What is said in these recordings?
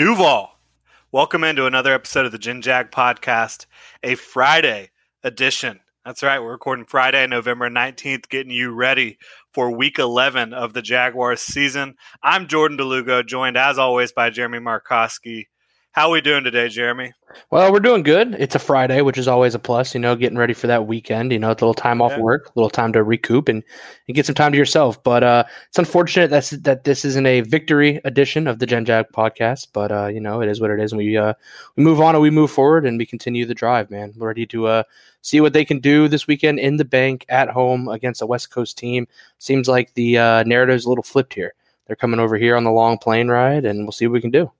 Duval. Welcome into another episode of the Gen Jag podcast, a Friday edition. That's right, we're recording Friday, November 19th, getting you ready for week 11 of the Jaguars season. I'm Jordan DeLugo, joined as always by Jeremy Markoski. How are we doing today, Jeremy? Well, we're doing good. It's a Friday, which is always a plus, you know, getting ready for that weekend, you know, a little time off Yeah. work, a little time to recoup and, and get some time to yourself. But uh, it's unfortunate that's, that this isn't a victory edition of the Gen Jag podcast, but, uh, you know, it is what it is. And we, uh, we move on and we move forward and we continue the drive, man. We're ready to uh, see what they can do this weekend in the bank at home against a West Coast team. Seems like the uh, narrative's a little flipped here. They're coming over here on the long plane ride, and we'll see what we can do.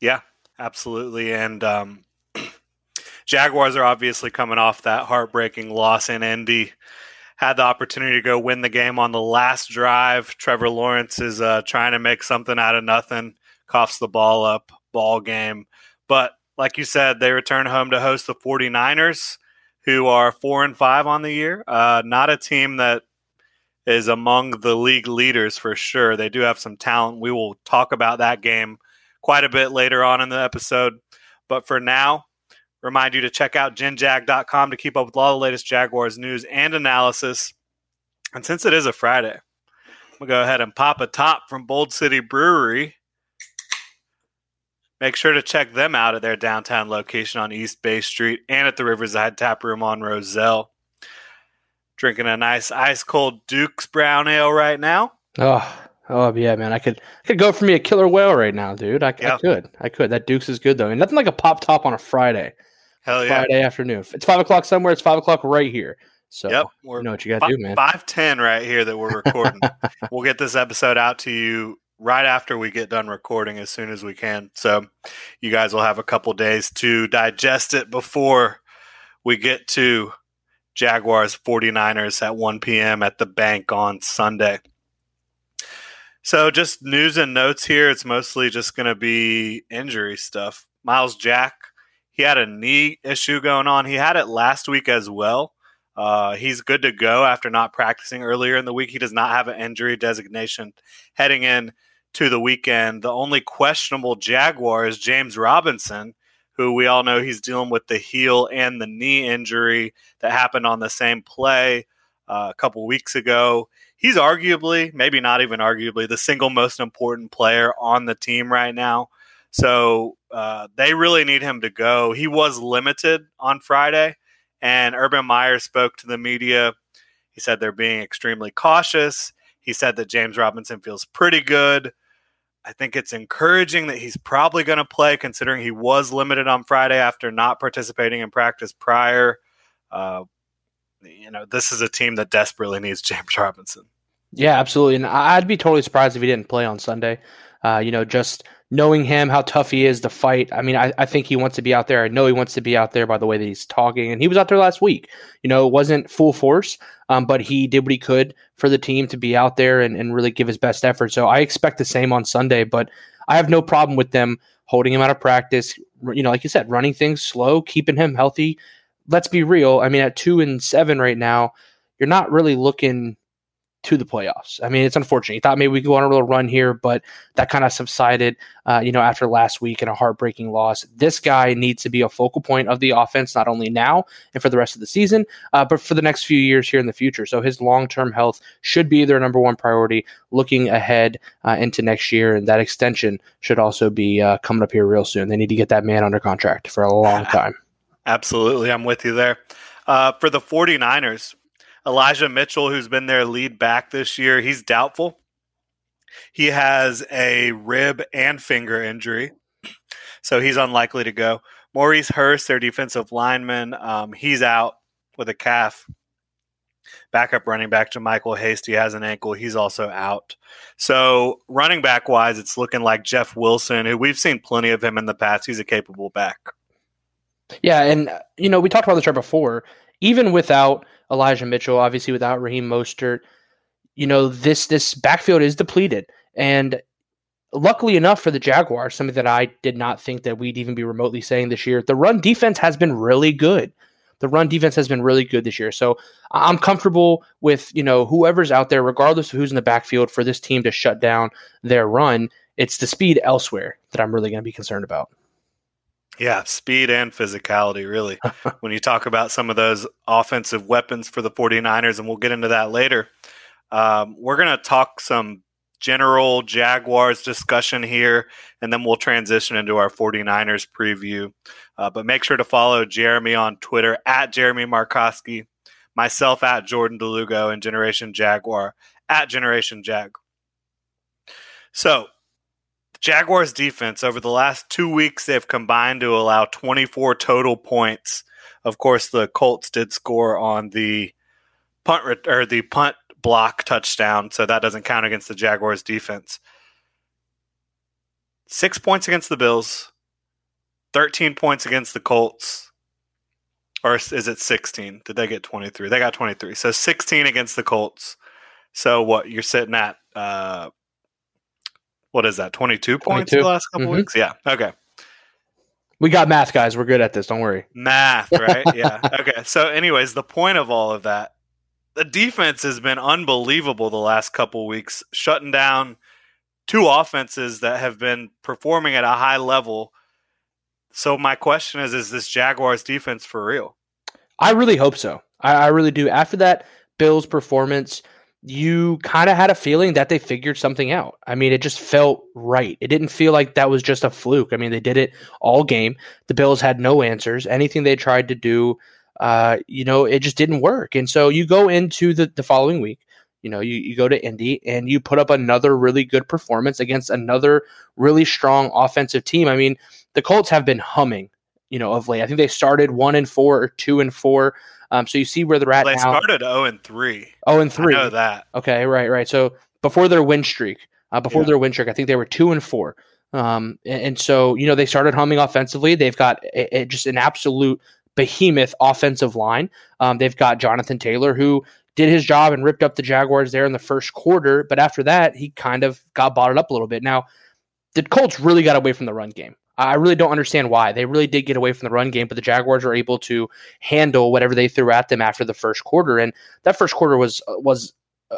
Yeah, absolutely. And um, Jaguars are obviously coming off that heartbreaking loss in Indy. Had the opportunity to go win the game on the last drive. Trevor Lawrence is uh, trying to make something out of nothing, coughs the ball up, ball game. But like you said, they return home to host the 49ers, who are four and five on the year. Uh, not a team that is among the league leaders for sure. They do have some talent. We will talk about that game quite a bit later on in the episode. But for now, remind you to check out genjag.com to keep up with all the latest Jaguars news and analysis. And since it is a Friday, we'll go ahead and pop a top from Bold City Brewery. Make sure to check them out at their downtown location on East Bay Street and at the Riverside Tap Room on Roselle. Drinking a nice ice cold Duke's Brown Ale right now. Oh, oh yeah, man. I could I could go for me a killer whale right now, dude. I, Yeah. I could. I could. That Dukes is good though. And nothing like a pop top on a Friday. Hell yeah. Friday afternoon. It's five o'clock somewhere, it's five o'clock right here. So Yep. We're you know what you gotta do, man. Five ten right here that we're recording. we'll get this episode out to you right after we get done recording as soon as we can. So you guys will have a couple days to digest it before we get to Jaguars 49ers at 1 p.m. at the bank on Sunday. So just news and notes here. It's mostly just going to be injury stuff. Myles Jack, he had a knee issue going on. He had it last week as well. Uh, he's good to go after not practicing earlier in the week. He does not have an injury designation heading in to the weekend. The only questionable Jaguar is James Robinson, who we all know he's dealing with the heel and the knee injury that happened on the same play uh, a couple weeks ago. He's arguably, maybe not even arguably, the single most important player on the team right now. So uh, they really need him to go. He was limited on Friday, and Urban Meyer spoke to the media. He said they're being extremely cautious. He said that James Robinson feels pretty good. I think it's encouraging that he's probably going to play, considering he was limited on Friday after not participating in practice prior. Uh, you know, this is a team that desperately needs James Robinson. Yeah, absolutely. And I'd be totally surprised if he didn't play on Sunday. Uh, you know, just knowing him, how tough he is to fight. I mean, I, I think he wants to be out there. I know he wants to be out there by the way that he's talking. And he was out there last week. You know, it wasn't full force, um, but he did what he could for the team to be out there and, and really give his best effort. So I expect the same on Sunday, but I have no problem with them holding him out of practice. You know, like you said, running things slow, keeping him healthy. Let's be real. I mean, at two and seven right now, you're not really looking to the playoffs. I mean, it's unfortunate. You thought maybe we could go on a little run here, but that kind of subsided, uh, you know, after last week and a heartbreaking loss. This guy needs to be a focal point of the offense, not only now and for the rest of the season, uh, but for the next few years here in the future. So his long term health should be their number one priority looking ahead uh, into next year. And that extension should also be uh, coming up here real soon. They need to get that man under contract for a long time. Absolutely. I'm with you there. Uh, for the 49ers, Elijah Mitchell, who's been their lead back this year, he's doubtful. He has a rib and finger injury, so he's unlikely to go. Maurice Hurst, their defensive lineman, um, he's out with a calf. Backup running back JaMycal Hasty has an ankle. He's also out. So, running back wise, it's looking like Jeff Wilson, who we've seen plenty of him in the past. He's a capable back. Yeah. And, uh, you know, we talked about this right before. Even without Elijah Mitchell, obviously without Raheem Mostert. You know, this this backfield is depleted. And luckily enough for the Jaguars, something that I did not think that we'd even be remotely saying this year, the run defense has been really good. The run defense has been really good this year. So I'm comfortable with, you know, whoever's out there, regardless of who's in the backfield for this team to shut down their run. It's the speed elsewhere that I'm really going to be concerned about. Yeah, speed and physicality, really. when you talk about some of those offensive weapons for the 49ers, and we'll get into that later, um, we're going to talk some general Jaguars discussion here, and then we'll transition into our 49ers preview. Uh, but make sure to follow Jeremy on Twitter at Jeremy Markowski, myself at Jordan DeLugo, and Generation Jaguar at Generation Jag. So, Jaguars defense over the last two weeks, they've combined to allow 24 total points. Of course, the Colts did score on the punt re- or the punt block touchdown, so that doesn't count against the Jaguars defense. Six points against the Bills, 13 points against the Colts. Or is it 16? Did they get 23? They got 23. So 16 against the Colts. So what you're sitting at uh, what is that 22 points 22. the last couple mm-hmm. weeks? Yeah okay. We got math guys. We're good at this. Don't worry. Math right? Yeah. Okay. So anyways the point of all of that the defense has been unbelievable the last couple weeks shutting down two offenses that have been performing at a high level. So my question is is this jaguars defense for real? I really hope so. I, I really do. After that bills performance you kind of had a feeling that they figured something out. I mean, it just felt right. It didn't feel like that was just a fluke. I mean, they did it all game. The Bills had no answers. Anything they tried to do, uh, you know, it just didn't work. And so you go into the, the following week, you know, you, you go to Indy and you put up another really good performance against another really strong offensive team. I mean, the Colts have been humming, you know, of late. I think they started one and four or two and four. Um, so you see where they're at well, they now. started 0 and 3. 0 and 3. I know that. Okay, right, right. So before their win streak, uh, before yeah. their win streak, I think they were 2 and 4. Um, and, and, so, you know, they started humming offensively. They've got a, a, just an absolute behemoth offensive line. Um, they've got Jonathan Taylor, who did his job and ripped up the Jaguars there in the first quarter. But after that, he kind of got bottled up a little bit. Now, the Colts really got away from the run game. I really don't understand why. They really did get away from the run game, but the Jaguars were able to handle whatever they threw at them after the first quarter. And that first quarter was uh, was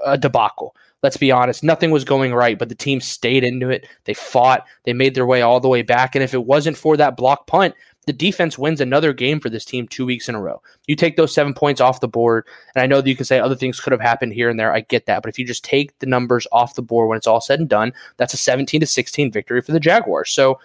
a debacle. Let's be honest. Nothing was going right, but the team stayed into it. They fought. They made their way all the way back. And if it wasn't for that block punt, the defense wins another game for this team two weeks in a row. You take those seven points off the board, and I know that you can say other things could have happened here and there. I get that, but if you just take the numbers off the board when it's all said and done, that's a 17 to 16 victory for the Jaguars. So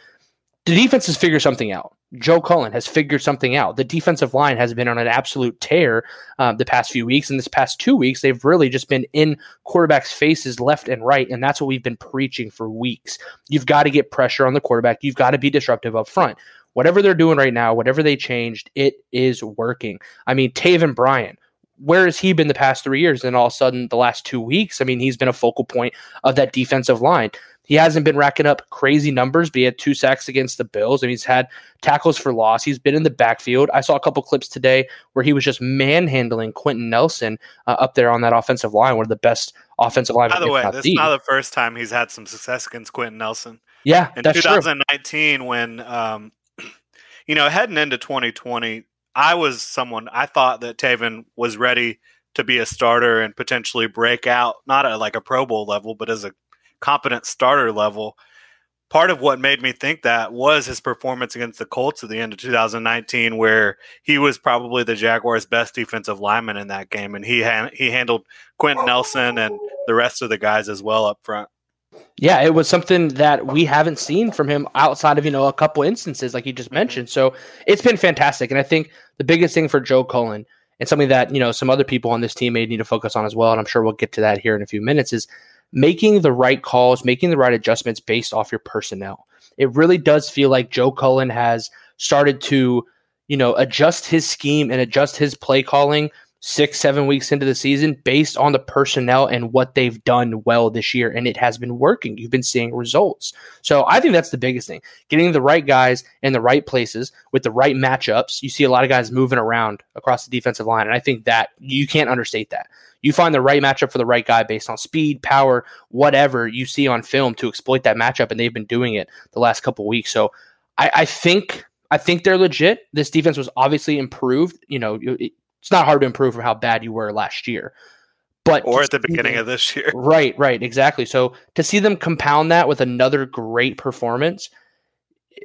the defense has figured something out. Joe Cullen has figured something out. The defensive line has been on an absolute tear um, the past few weeks. And this past two weeks, they've really just been in quarterbacks' faces left and right. And that's what we've been preaching for weeks. You've got to get pressure on the quarterback. You've got to be disruptive up front. Whatever they're doing right now, whatever they changed, it is working. I mean, Taven Bryan, where has he been the past three years? And all of a sudden, the last two weeks, I mean, he's been a focal point of that defensive line. He hasn't been racking up crazy numbers, but he had two sacks against the Bills, and he's had tackles for loss. He's been in the backfield. I saw a couple clips today where he was just manhandling Quenton Nelson uh, up there on that offensive line, one of the best offensive line. By the way, this is not the first time he's had some success against Quenton Nelson. Yeah, in 2019, true. when um, you know heading into 2020, I was someone I thought that Taven was ready to be a starter and potentially break out, not at like a Pro Bowl level, but as a competent starter level. Part of what made me think that was his performance against the Colts at the end of 2019, where he was probably the Jaguars' best defensive lineman in that game, and he ha- he handled Quenton Nelson and the rest of the guys as well up front. Yeah, it was something that we haven't seen from him outside of you know a couple instances, like you just mm-hmm. mentioned. So it's been fantastic, and I think the biggest thing for Joe Cullen and something that you know some other people on this team may need to focus on as well, and I'm sure we'll get to that here in a few minutes, is making the right calls, making the right adjustments based off your personnel. It really does feel like Joe Cullen has started to, you know, adjust his scheme and adjust his play calling six, seven weeks into the season based on the personnel and what they've done well this year. And it has been working. You've been seeing results. So I think that's the biggest thing getting the right guys in the right places with the right matchups. You see a lot of guys moving around across the defensive line. And I think that you can't understate that. You find the right matchup for the right guy based on speed, power, whatever you see on film to exploit that matchup, and they've been doing it the last couple weeks. So I, I think I think they're legit. This defense was obviously improved. You know, it, it's not hard to improve from how bad you were last year. But or at the beginning them, of this year. Right, right, exactly. So to see them compound that with another great performance,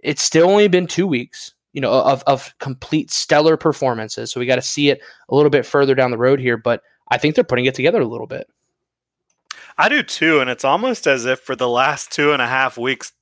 it's still only been two weeks you know of of complete stellar performances. So we got to see it a little bit further down the road here, but I think they're putting it together a little bit. I do too, and it's almost as if for the last two and a half weeks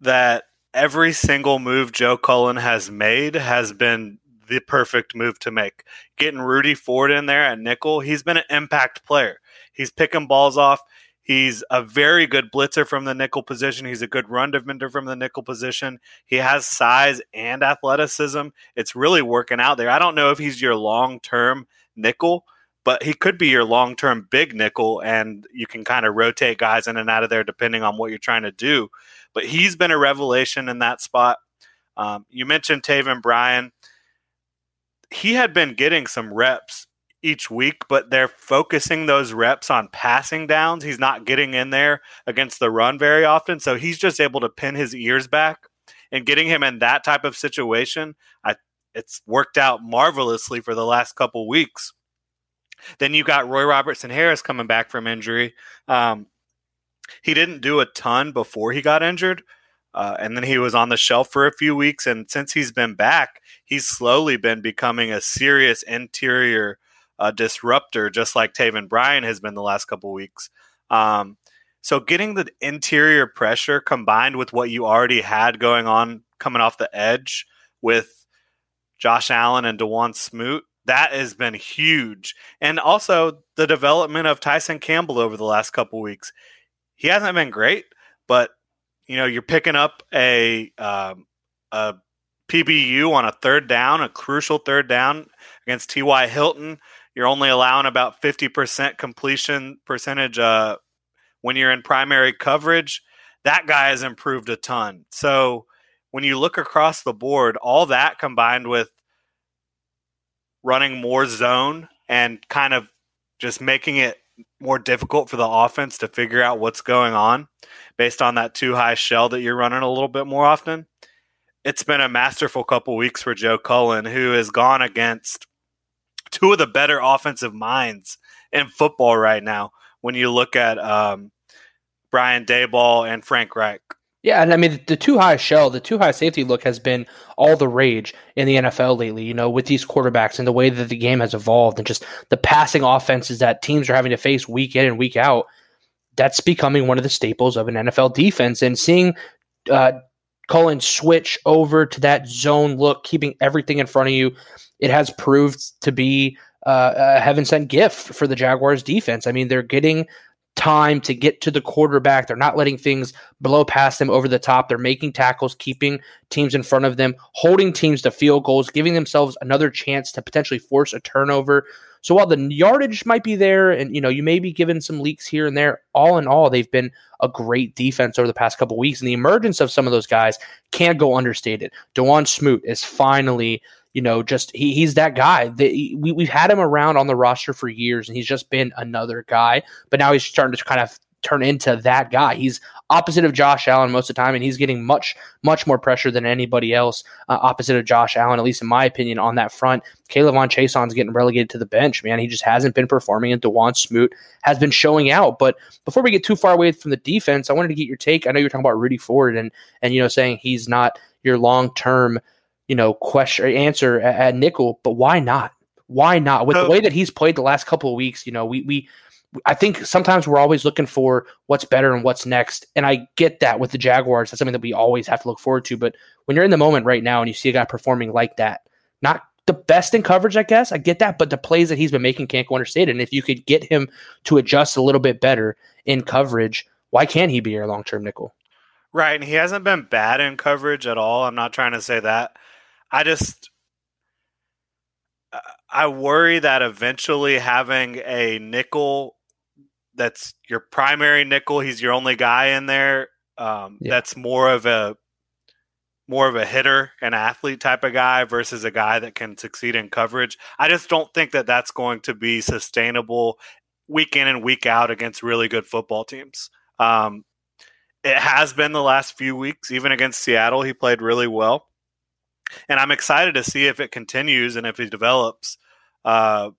that every single move Joe Cullen has made has been the perfect move to make. Getting Rudy Ford in there at nickel, he's been an impact player. He's picking balls off. He's a very good blitzer from the nickel position. He's a good run defender from the nickel position. He has size and athleticism. It's really working out there. I don't know if he's your long term nickel, but he could be your long term big nickel, and you can kind of rotate guys in and out of there depending on what you're trying to do. But he's been a revelation in that spot. Um, you mentioned Taven Bryan. He had been getting some reps each week, but they're focusing those reps on passing downs. He's not getting in there against the run very often. So he's just able to pin his ears back and getting him in that type of situation. I it's worked out marvelously for the last couple weeks. Then you got Roy Robertson Harris coming back from injury. Um, he didn't do a ton before he got injured, uh, and then he was on the shelf for a few weeks. And since he's been back, he's slowly been becoming a serious interior uh, disruptor, just like Taven Bryan has been the last couple weeks. Um, so getting the interior pressure combined with what you already had going on coming off the edge with Josh Allen and Dawuane Smoot. That has been huge. And also the development of Tyson Campbell over the last couple weeks. He hasn't been great, but you know, you're picking up a um, a PBU on a third down, a crucial third down against T.Y. Hilton. You're only allowing about 50% completion percentage uh, when you're in primary coverage. That guy has improved a ton. So when you look across the board, all that combined with running more zone and kind of just making it more difficult for the offense to figure out what's going on based on that two high shell that you're running a little bit more often. It's been a masterful couple weeks for Joe Cullen, who has gone against two of the better offensive minds in football right now. When you look at um, Brian Daboll and Frank Reich, yeah, and I mean the two high shell, the two high safety look has been all the rage in the NFL lately. You know, with these quarterbacks and the way that the game has evolved, and just the passing offenses that teams are having to face week in and week out. That's becoming one of the staples of an NFL defense, and seeing uh, Cullen switch over to that zone look, keeping everything in front of you, it has proved to be uh, a heaven sent gift for the Jaguars defense. I mean, they're getting time to get to the quarterback. They're not letting things blow past them over the top. They're making tackles, keeping teams in front of them, holding teams to field goals, giving themselves another chance to potentially force a turnover. So while the yardage might be there and you know you may be given some leaks here and there, all in all, they've been a great defense over the past couple weeks. And the emergence of some of those guys can't go understated. Dawuane Smoot is finally you know, just he, he's that guy. we, we've had him around on the roster for years, and he's just been another guy. But now he's starting to kind of turn into that guy. He's opposite of Josh Allen most of the time, and he's getting much, much more pressure than anybody else uh, opposite of Josh Allen, at least in my opinion, on that front. K'Lavon Chaisson's getting relegated to the bench, man. He just hasn't been performing, and Dawuane Smoot has been showing out. But before we get too far away from the defense, I wanted to get your take. I know you're talking about Rudy Ford and and you know saying he's not your long term, you know, question answer at, at nickel, but why not? Why not? With the way that he's played the last couple of weeks, you know, we we I think sometimes we're always looking for what's better and what's next. And I get that with the Jaguars. That's something that we always have to look forward to. But when you're in the moment right now and you see a guy performing like that, not the best in coverage, I guess, I get that. But the plays that he's been making can't go understated. And if you could get him to adjust a little bit better in coverage, why can't he be your long term nickel? Right. And he hasn't been bad in coverage at all. I'm not trying to say that. I just I worry that eventually having a nickel that's your primary nickel, he's your only guy in there. Um, yeah. That's more of a more of a hitter and athlete type of guy versus a guy that can succeed in coverage. I just don't think that that's going to be sustainable week in and week out against really good football teams. Um, it has been the last few weeks, even against Seattle, he played really well. And I'm excited to see if it continues and if he develops uh,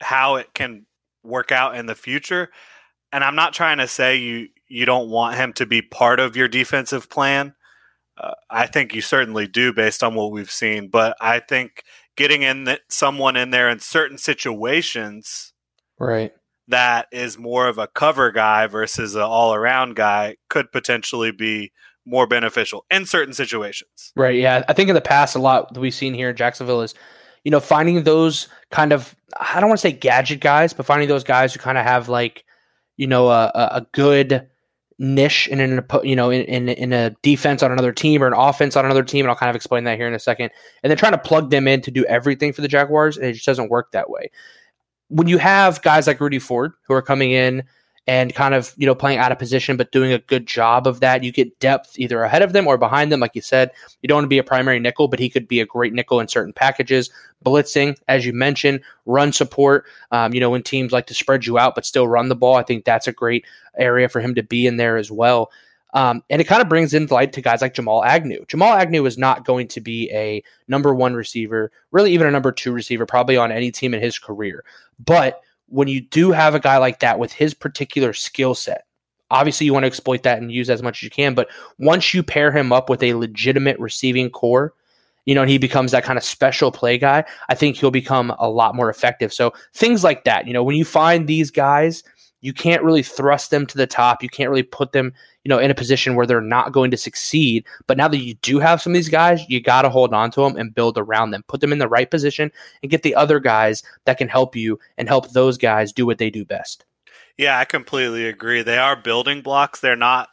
how it can work out in the future. And I'm not trying to say you you don't want him to be part of your defensive plan. Uh, I think you certainly do based on what we've seen. But I think getting in the, someone in there in certain situations, right, that is more of a cover guy versus an all around guy could potentially be more beneficial in certain situations. Right. Yeah. I think in the past, a lot that we've seen here in Jacksonville is you know, finding those kind of I don't want to say gadget guys, but finding those guys who kind of have like, you know, a, a good niche in an you know in, in in a defense on another team or an offense on another team, and I'll kind of explain that here in a second. And then trying to plug them in to do everything for the Jaguars, and it just doesn't work that way. When you have guys like Rudy Ford who are coming in and kind of you know playing out of position but doing a good job of that. You get depth either ahead of them or behind them. Like you said you don't want to be a primary nickel but he could be a great nickel in certain packages. Blitzing as you mentioned run support um, you know when teams like to spread you out but still run the ball. I think that's a great area for him to be in there as well. Um, and it kind of brings in light to guys like Jamal Agnew. Jamal Agnew is not going to be a number one receiver, really even a number two receiver, probably on any team in his career. But when you do have a guy like that with his particular skill set, obviously you want to exploit that and use as much as you can. But once you pair him up with a legitimate receiving corps, you know, and he becomes that kind of special play guy, I think he'll become a lot more effective. So things like that, you know, when you find these guys you can't really thrust them to the top. You can't really put them, you know, in a position where they're not going to succeed. But now that you do have some of these guys, you got to hold on to them and build around them. Put them in the right position and get the other guys that can help you and help those guys do what they do best. Yeah, I completely agree. They are building blocks. They're not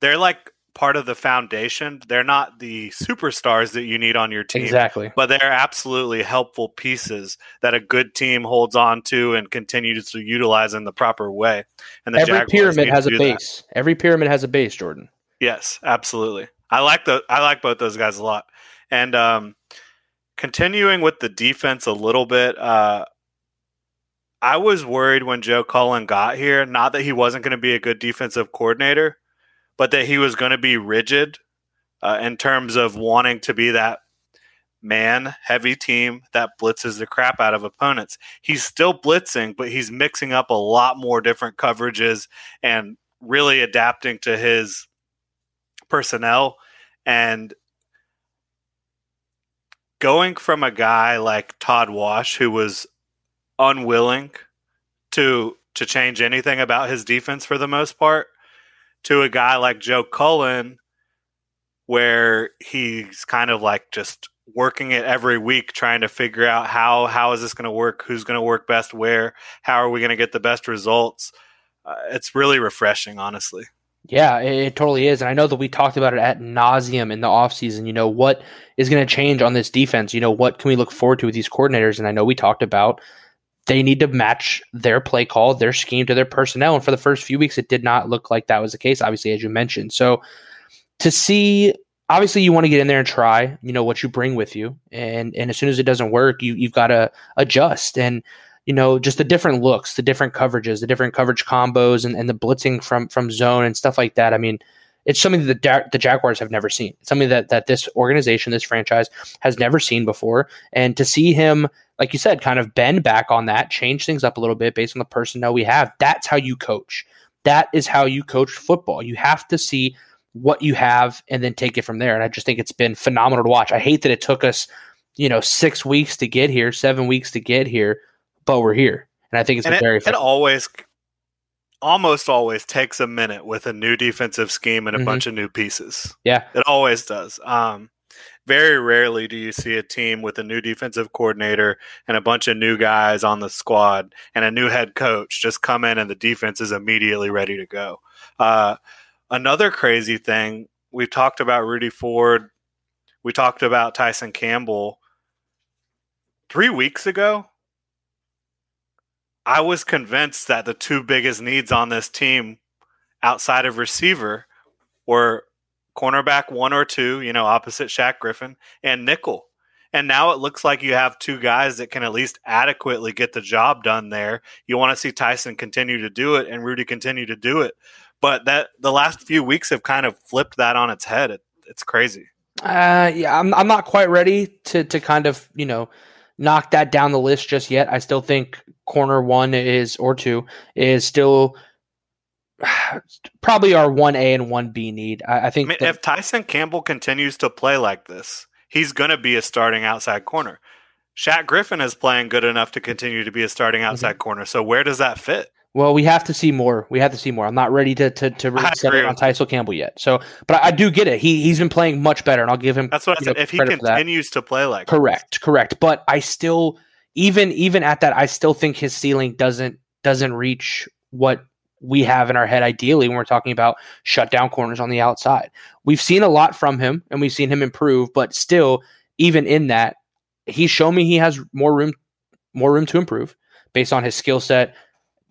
they're like part of the foundation. They're not the superstars that you need on your team. Exactly. But they're absolutely helpful pieces that a good team holds on to and continues to utilize in the proper way. And every Jaguars pyramid has a base. That. Every pyramid has a base, Jordan. Yes, absolutely. I like the I like both those guys a lot. And um, continuing with the defense a little bit, uh, I was worried when Joe Cullen got here. Not that he wasn't going to be a good defensive coordinator, but that he was going to be rigid uh, in terms of wanting to be that man heavy team that blitzes the crap out of opponents. He's still blitzing, but he's mixing up a lot more different coverages and really adapting to his personnel and going from a guy like Todd Wash who was unwilling to to change anything about his defense for the most part to a guy like Joe Cullen, where he's kind of like just working it every week, trying to figure out how how is this going to work, who's going to work best where, how are we going to get the best results. Uh, it's really refreshing, honestly. Yeah, it, it, totally is. And I know that we talked about it at nauseum in the offseason. You know, what is going to change on this defense? You know, what can we look forward to with these coordinators? And I know we talked about they need to match their play call, their scheme to their personnel. And for the first few weeks, it did not look like that was the case, obviously, as you mentioned. So to see, obviously, you want to get in there and try, you know, what you bring with you. And and as soon as it doesn't work, you you've got to adjust. And you know, just the different looks, the different coverages, the different coverage combos, and, and the blitzing from from zone and stuff like that. I mean, it's something that the, the Jaguars have never seen. It's something that that this organization, this franchise, has never seen before. And to see him, like you said, kind of bend back on that, change things up a little bit based on the personnel we have. That's how you coach. That is how you coach football. You have to see what you have and then take it from there. And I just think it's been phenomenal to watch. I hate that it took us, you know, six weeks to get here, seven weeks to get here, but we're here. And I think it's and been it, very. It always almost always takes a minute with a new defensive scheme and a Mhm. bunch of new pieces. Yeah. It always does. Um, very rarely do you see a team with a new defensive coordinator and a bunch of new guys on the squad and a new head coach just come in and the defense is immediately ready to go. Uh, another crazy thing we've talked about Rudy Ford, we talked about Tyson Campbell. Three weeks ago, I was convinced that the two biggest needs on this team outside of receiver were cornerback one or two, you know, opposite Shaq Griffin, and nickel. And now it looks like you have two guys that can at least adequately get the job done there. You want to see Tyson continue to do it and Rudy continue to do it. But that the last few weeks have kind of flipped that on its head. It, it's crazy. Uh, yeah, I'm I'm not quite ready to to kind of you know knock that down the list just yet. I still think corner one is or two is still probably our one A and one B need. I, I I think mean, that- if Tyson Campbell continues to play like this, he's going to be a starting outside corner. Shaq Griffin is playing good enough to continue to be a starting Mm-hmm. outside corner. So where does that fit? Well, we have to see more. We have to see more. I'm not ready to to, to really I set it on Tyson Campbell yet. So, but I, I do get it. He he's been playing much better, and I'll give him That's what I said. know, If he credit for that. continues to play like Correct, correct. But I still even even at that, I still think his ceiling doesn't doesn't reach what we have in our head ideally when we're talking about shutdown corners on the outside. We've seen a lot from him and we've seen him improve, but still, even in that, he's shown me he has more room more room to improve based on his skill set.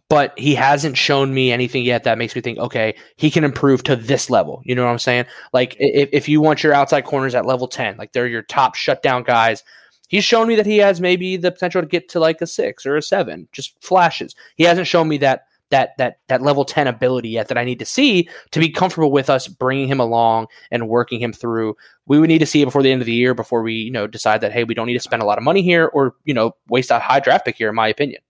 But he hasn't shown me anything yet that makes me think, okay, he can improve to this level. You know what I'm saying? Like if, if you want your outside corners at level 10, like they're your top shutdown guys, he's shown me that he has maybe the potential to get to like a six or a seven, just flashes. He hasn't shown me that that that that level 10 ability yet that I need to see to be comfortable with us bringing him along and working him through. We would need to see it before the end of the year before we, you know, decide that hey, we don't need to spend a lot of money here or, you know, waste a high draft pick here in my opinion.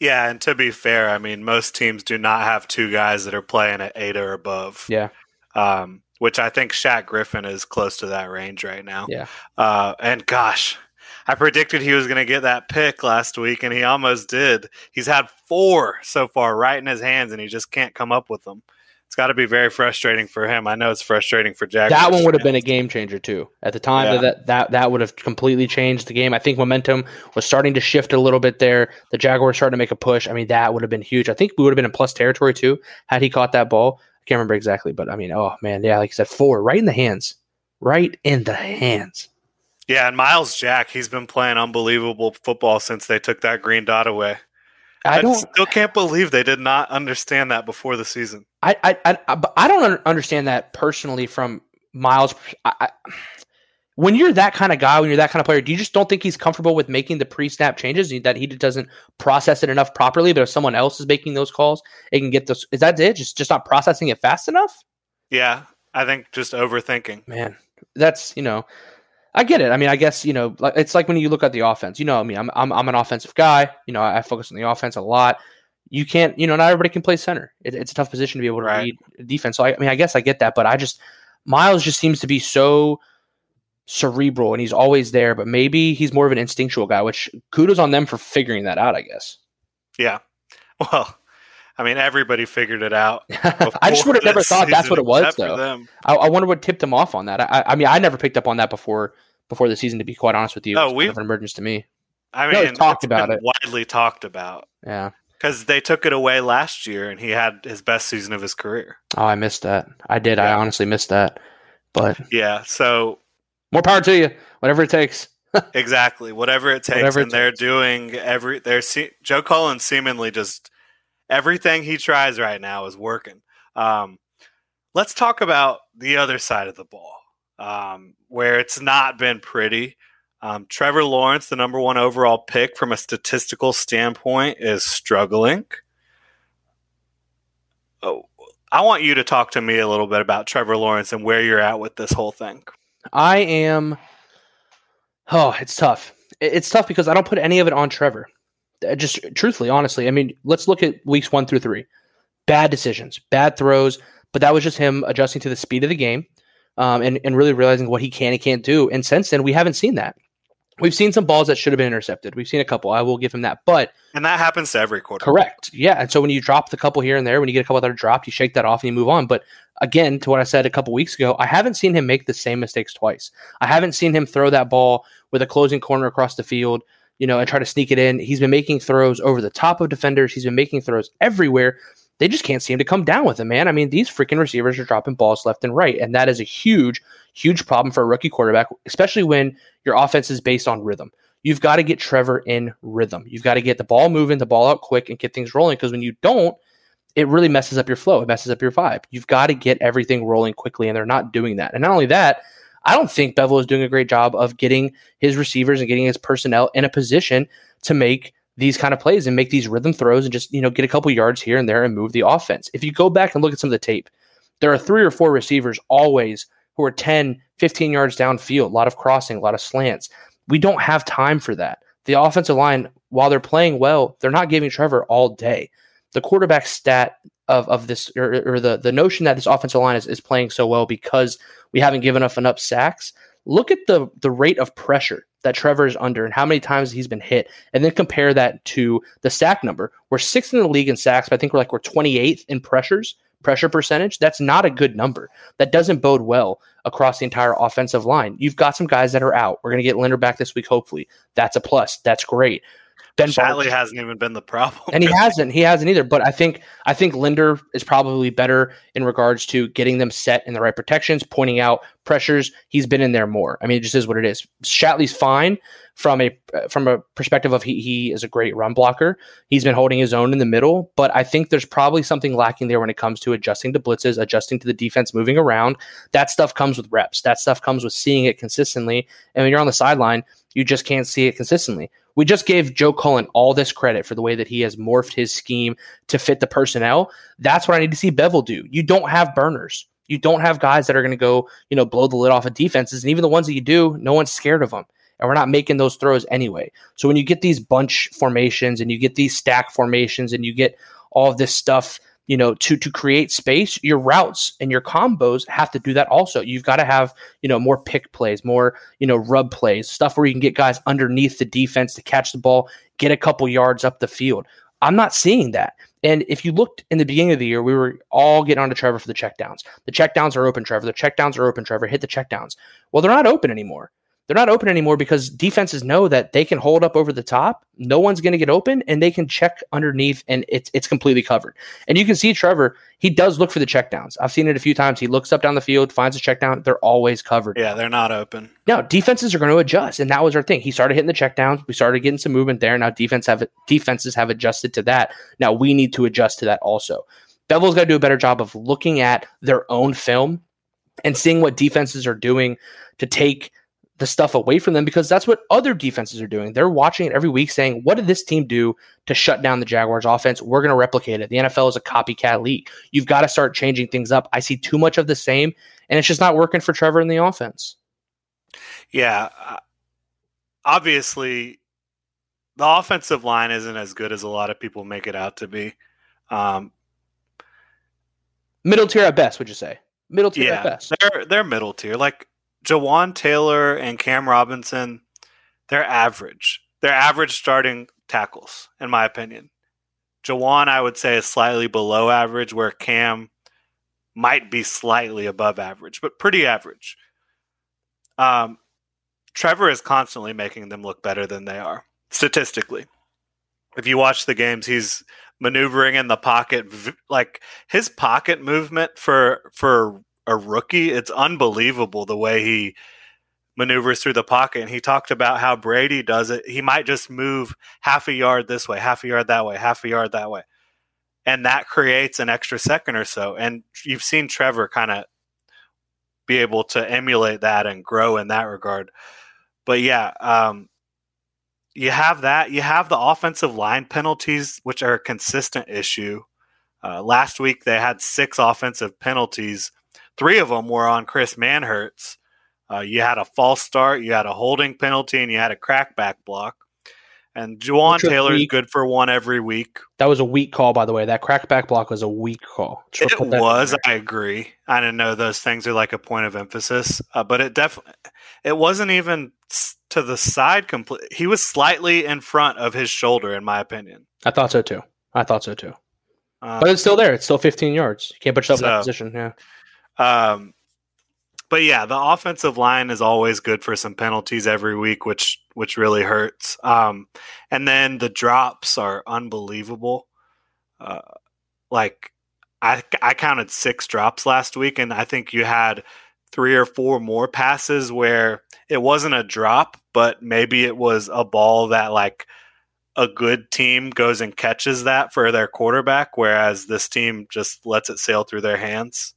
Yeah, and to be fair, I mean most teams do not have two guys that are playing at eight or above. Yeah. Um, which I think Shaq Griffin is close to that range right now. Yeah. Uh, and gosh, I predicted he was going to get that pick last week, and he almost did. He's had four so far right in his hands, and he just can't come up with them. It's got to be very frustrating for him. I know it's frustrating for Jack. That one would have been a game changer too. At the time Yeah. that that that would have completely changed the game. I think momentum was starting to shift a little bit there. The Jaguars started to make a push. I mean, that would have been huge. I think we would have been in plus territory too had he caught that ball. I can't remember exactly, but I mean, oh man, yeah, like you said, four right in the hands, right in the hands. Yeah, and Myles Jack, he's been playing unbelievable football since they took that green dot away. I don't. still can't believe they did not understand that before the season. I I I, I, but I don't understand that personally from Myles. I, I, when you're that kind of guy, when you're that kind of player, do you just don't think he's comfortable with making the pre-snap changes? That he doesn't process it enough properly. But if someone else is making those calls, it can get those. Is that it? Just just not processing it fast enough? Yeah, I think just overthinking. Man, that's you know. I get it. I mean, I guess you know, like- it's like when you look at the offense. You know, I mean, I'm I'm, I'm an offensive guy. You know, I focus on the offense a lot. You can't, you know, not everybody can play center. It, it's a tough position to be able to Right. read defense. So I, I mean, I guess I get that, but I just Myles just seems to be so cerebral and he's always there. But maybe he's more of an instinctual guy, which kudos on them for figuring that out. I guess. Yeah. Well, I mean, everybody figured it out. I just would have never thought that's what it was, though. I, I wonder what tipped him off on that. I, I mean, I never picked up on that before before the season. To be quite honest with you, No, It's kind we- of an emergence to me. I mean, we talked it's about been it. widely talked about Yeah. because they took it away last year, and he had his best season of his career. Oh, I missed that. I did. I honestly missed that. But Yeah. So more power to you. Whatever it takes. exactly, whatever it takes, Whatever it and they're doing every. They're Joe Collins seemingly just everything he tries right now is working. Um, let's talk about the other side of the ball, um, where it's not been pretty. Um, Trevor Lawrence, the number one overall pick from a statistical standpoint, is struggling. Oh, I want you to talk to me a little bit about Trevor Lawrence and where you're at with this whole thing. I am. Oh, it's tough. It's tough because I don't put any of it on Trevor. Uh, just truthfully, honestly. I mean, let's look at weeks one through three. Bad decisions, bad throws, but that was just him adjusting to the speed of the game um, and, and really realizing what he can and can't do. And since then, we haven't seen that. We've seen some balls that should have been intercepted. We've seen a couple. I will give him that. But and that happens to every quarter. Correct. Yeah. And so when you drop the couple here and there, when you get a couple that are dropped, you shake that off and you move on. But again, to what I said a couple weeks ago, I haven't seen him make the same mistakes twice. I haven't seen him throw that ball with a closing corner across the field, you know, and try to sneak it in. He's been making throws over the top of defenders. He's been making throws everywhere. They just can't seem to come down with him, man. I mean, these freaking receivers are dropping balls left and right, and that is a huge, huge problem for a rookie quarterback, especially when your offense is based on rhythm you've got to get Trevor in rhythm. You've got to get the ball moving, the ball out quick, and get things rolling. Because when you don't, it really messes up your flow. It messes up your vibe. You've got to get everything rolling quickly, and they're not doing that. And not only that, I don't think Bevell is doing a great job of getting his receivers and getting his personnel in a position to make these kind of plays and make these rhythm throws and just you know get a couple yards here and there and move the offense. If you go back and look at some of the tape, there are three or four receivers always who are 10, 15 yards downfield, a lot of crossing, a lot of slants. We don't have time for that. The offensive line, while they're playing well, they're not giving Trevor all day. The quarterback stat of, of this or, or the, the notion that this offensive line is, is playing so well because we haven't given enough enough sacks. Look at the the rate of pressure that Trevor is under and how many times he's been hit, and then compare that to the sack number. We're sixth in the league in sacks, but I think we're like we're 28th in pressures pressure percentage, that's not a good number. That doesn't bode well across the entire offensive line. You've got some guys that are out. We're going to get Linder back this week, hopefully. That's a plus. That's great. Ben Shatley hasn't even been the problem, and he hasn't. He hasn't either. But I think I think Linder is probably better in regards to getting them set in the right protections, pointing out pressures. He's been in there more. I mean, it just is what it is. Shatley's fine from a from a perspective of he he is a great run blocker. He's been holding his own in the middle, but I think there's probably something lacking there when it comes to adjusting to blitzes, adjusting to the defense moving around. That stuff comes with reps. That stuff comes with seeing it consistently. And when you're on the sideline, you just can't see it consistently. We just gave Joe Cullen all this credit for the way that he has morphed his scheme to fit the personnel. That's what I need to see Bevell do. You don't have burners. You don't have guys that are going to go, you know, blow the lid off of defenses. And even the ones that you do, no one's scared of them. And we're not making those throws anyway. So when you get these bunch formations and you get these stack formations and you get all of this stuff you know to to create space your routes and your combos have to do that also. You've got to have you know more pick plays more you know rub plays stuff where you can get guys underneath the defense to catch the ball get a couple yards up the field. I'm not seeing that. And if you looked in the beginning of the year we were all getting onto trevor for the checkdowns the checkdowns are open trevor. The checkdowns are open trevor. Hit the checkdowns well they're not open anymore they're not open anymore because defenses know that they can hold up over the top. No one's going to get open, and they can check underneath, and it's it's completely covered. And you can see Trevor; he does look for the checkdowns. I've seen it a few times. He looks up down the field, finds a checkdown. They're always covered. Yeah, they're not open. No, defenses are going to adjust, and that was our thing. He started hitting the checkdowns. We started getting some movement there. Now defense have defenses have adjusted to that. Now we need to adjust to that also. Bevell's got to do a better job of looking at their own film and seeing what defenses are doing to take the stuff away from them because that's what other defenses are doing. They're watching it every week saying, what did this team do to shut down the Jaguars offense? We're going to replicate it. The NFL is a copycat league. You've got to start changing things up. I see too much of the same, and it's just not working for Trevor in the offense. Yeah. Uh, obviously, the offensive line isn't as good as a lot of people make it out to be. Um, middle tier at best, would you say? Middle tier yeah, at best. They're they're middle tier. Like Jawaan Taylor and Cam Robinson, they're average. They're average starting tackles, in my opinion. Jawaan, I would say, is slightly below average, where Cam might be slightly above average, but pretty average. Um, Trevor is constantly making them look better than they are statistically. If you watch the games, he's maneuvering in the pocket, like his pocket movement for for a rookie. It's unbelievable the way he maneuvers through the pocket. And he talked about how Brady does it. He might just move half a yard this way, half a yard that way, half a yard that way. And that creates an extra second or so. And you've seen Trevor kind of be able to emulate that and grow in that regard. but yeah, um, you have that. You have the offensive line penalties, which are a consistent issue. Uh, last week they had six offensive penalties. Three of them were on Chris Manhertz. Uh, you had a false start, you had a holding penalty, and you had a crackback block. And Jawaan Taylor is good for one every week. That was a weak call, by the way. That crackback block was a weak call. It was. I agree. I didn't know those things are like a point of emphasis, uh, but it definitely it wasn't even to the side. Complete. He was slightly in front of his shoulder, in my opinion. I thought so too. I thought so too. Um, but it's still there. It's still 15 yards. You can't put yourself so, in that position. Yeah. Um, but yeah, the offensive line is always good for some penalties every week, which which really hurts. Um, and then the drops are unbelievable. Uh, like I I counted six drops last week, and I think you had three or four more passes where it wasn't a drop, but maybe it was a ball that like a good team goes and catches that for their quarterback, whereas this team just lets it sail through their hands.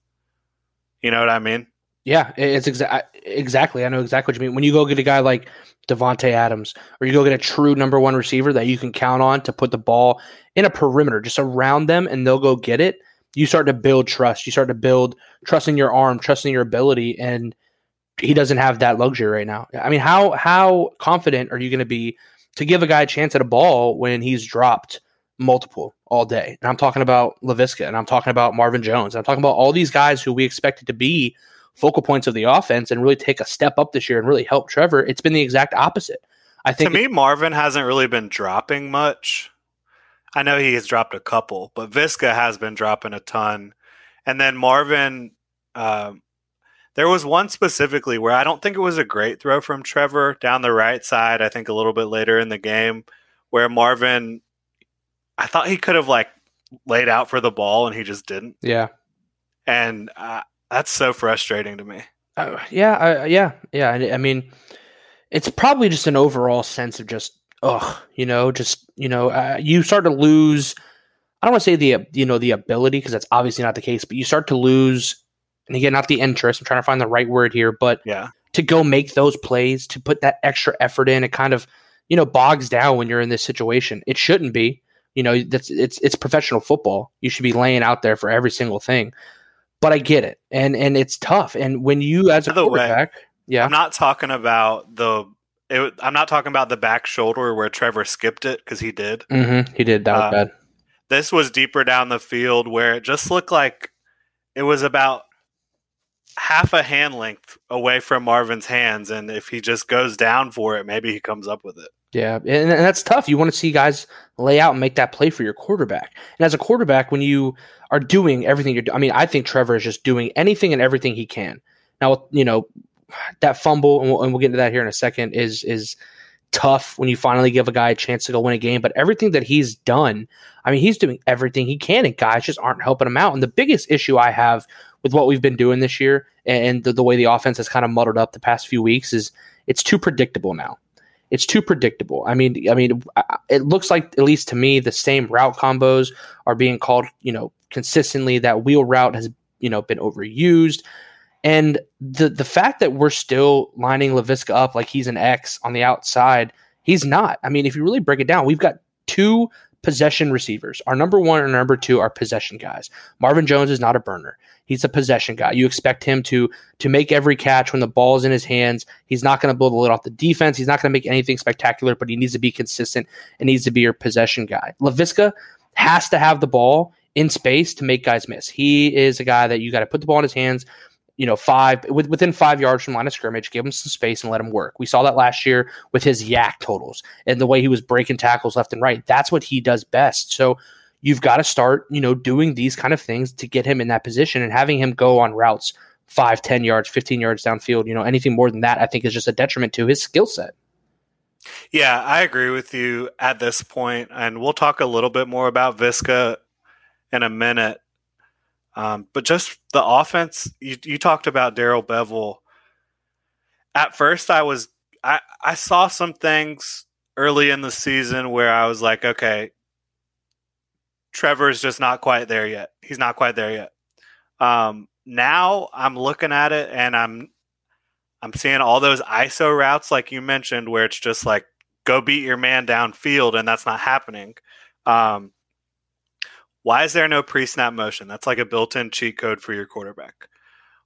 You know what I mean? Yeah, it's exa- exactly. I know exactly what you mean. When you go get a guy like Davante Adams, or you go get a true number one receiver that you can count on to put the ball in a perimeter, just around them, and they'll go get it. You start to build trust. You start to build trust in your arm, trust in your ability, and he doesn't have that luxury right now. I mean, how how confident are you going to be to give a guy a chance at a ball when he's dropped multiple all day? And I'm talking about Laviska, and I'm talking about Marvin Jones, and I'm talking about all these guys who we expected to be focal points of the offense and really take a step up this year and really help Trevor, it's been the exact opposite. I think to me, Marvin hasn't really been dropping much. I know he has dropped a couple, but Viska has been dropping a ton. And then Marvin, um, there was one specifically where I don't think it was a great throw from Trevor down the right side. I think a little bit later in the game where Marvin, I thought he could have like laid out for the ball and he just didn't. Yeah. And uh, that's so frustrating to me. Uh, yeah, uh, yeah, yeah. I, I, mean, it's probably just an overall sense of just, ugh, you know, just you know, uh, you start to lose. I don't want to say the you know the ability because that's obviously not the case, but you start to lose, and again, not the interest. I'm trying to find the right word here, but yeah, to go make those plays, to put that extra effort in, it kind of you know bogs down when you're in this situation. It shouldn't be. You know, that's it's it's professional football. You should be laying out there for every single thing but I get it, and and it's tough. And when you as a By quarterback, way, yeah, I'm not talking about the. It, I'm not talking about the back shoulder where Trevor skipped it because he did. Mm-hmm, he did. That was uh, bad. This was deeper down the field where it just looked like it was about half a hand length away from Marvin's hands, and if he just goes down for it, maybe he comes up with it. Yeah, and, that's tough. You want to see guys lay out and make that play for your quarterback. And as a quarterback, when you are doing everything you're, I mean, I think Trevor is just doing anything and everything he can. Now, you know, that fumble, and we'll, and we'll get into that here in a second, is is tough when you finally give a guy a chance to go win a game. But everything that he's done, I mean, he's doing everything he can, and guys just aren't helping him out. And the biggest issue I have with what we've been doing this year and the, the way the offense has kind of muddled up the past few weeks is it's too predictable now it's too predictable. I mean, I mean, it looks like at least to me the same route combos are being called, you know, consistently. That wheel route has, you know, been overused, and the the fact that we're still lining Laviska up like he's an X on the outside, he's not. I mean, if you really break it down, we've got two possession receivers. Our number one and number two are possession guys. Marvin Jones is not a burner. He's a possession guy. You expect him to to make every catch when the ball's in his hands. He's not going to blow the lid off the defense. He's not going to make anything spectacular, but he needs to be consistent and needs to be your possession guy. Laviska has to have the ball in space to make guys miss. He is a guy that you got to put the ball in his hands you know, five within five yards from line of scrimmage, give him some space and let him work. We saw that last year with his YAC totals and the way he was breaking tackles left and right. That's what he does best. So you've got to start, you know, doing these kind of things to get him in that position and having him go on routes five, 10 yards, 15 yards downfield, you know, anything more than that, I think is just a detriment to his skill set. Yeah, I agree with you at this point, and we'll talk a little bit more about Viska in a minute. Um, but just the offense, you, you talked about Darrell Bevell. At first, I was I I saw some things early in the season where I was like, okay, Trevor's just not quite there yet. He's not quite there yet. Um, now I'm looking at it and I'm I'm seeing all those ISO routes, like you mentioned, where it's just like go beat your man downfield, and that's not happening. Um, why is there no pre snap motion? That's like a built in cheat code for your quarterback.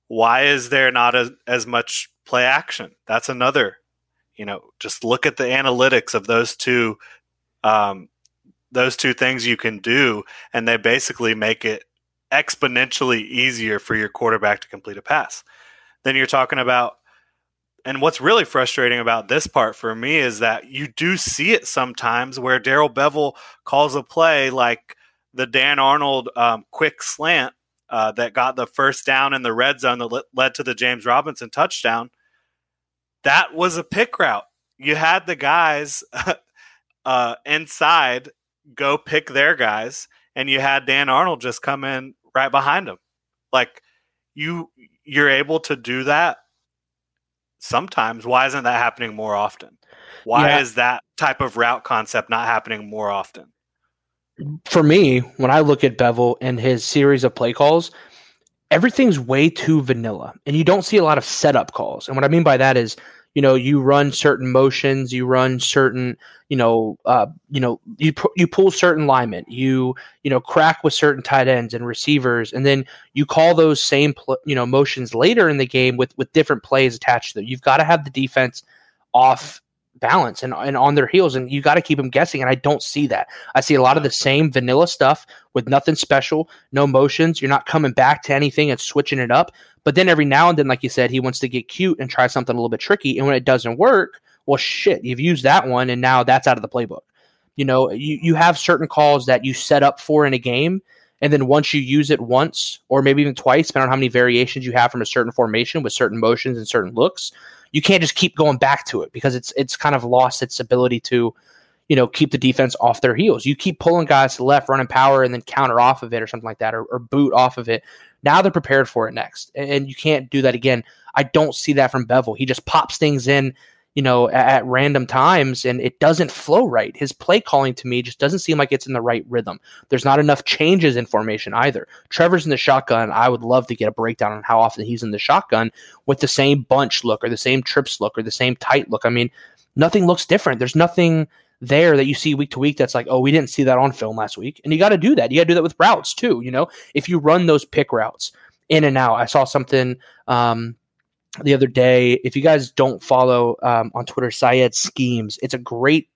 Why is there not as, as much play action? That's another, you know, just look at the analytics of those two, um, those two things you can do, and they basically make it exponentially easier for your quarterback to complete a pass. Then you're talking about and what's really frustrating about this part for me is that you do see it sometimes where Darrell Bevell calls a play like the Dan Arnold um, quick slant uh, that got the first down in the red zone that led to the James Robinson touchdown. That was a pick route. You had the guys uh, inside go pick their guys, and you had Dan Arnold just come in right behind him. Like you, you're able to do that sometimes. Why isn't that happening more often? Why yeah. is that type of route concept not happening more often? for me, when I look at Bevell and his series of play calls, everything's way too vanilla, and you don't see a lot of setup calls. And what I mean by that is, you know, you run certain motions, you run certain, you know, uh, you know, you you pull certain linemen, you you know, crack with certain tight ends and receivers, and then you call those same pl- you know motions later in the game with with different plays attached to them. You've got to have the defense off balance and, and on their heels and you got to keep them guessing and i don't see that i see a lot of the same vanilla stuff with nothing special no motions you're not coming back to anything and switching it up but then every now and then like you said he wants to get cute and try something a little bit tricky and when it doesn't work well shit you've used that one and now that's out of the playbook you know you, you have certain calls that you set up for in a game and then once you use it once or maybe even twice depending on how many variations you have from a certain formation with certain motions and certain looks you can't just keep going back to it because it's it's kind of lost its ability to you know keep the defense off their heels. You keep pulling guys to left, running power, and then counter off of it or something like that, or, or boot off of it. Now they're prepared for it next, and, you can't do that again. I don't see that from Bevell. He just pops things in you know, at, at, random times and it doesn't flow right. His play calling to me just doesn't seem like it's in the right rhythm. There's not enough changes in formation either. Trevor's in the shotgun. I would love to get a breakdown on how often he's in the shotgun with the same bunch look or the same trips look or the same tight look. I mean, nothing looks different. There's nothing there that you see week to week that's like, oh, we didn't see that on film last week. And you got to do that. You got to do that with routes too. You know, if you run those pick routes in and out, I saw something um, the other day. If you guys don't follow um, on Twitter, Syed Schemes, it's a great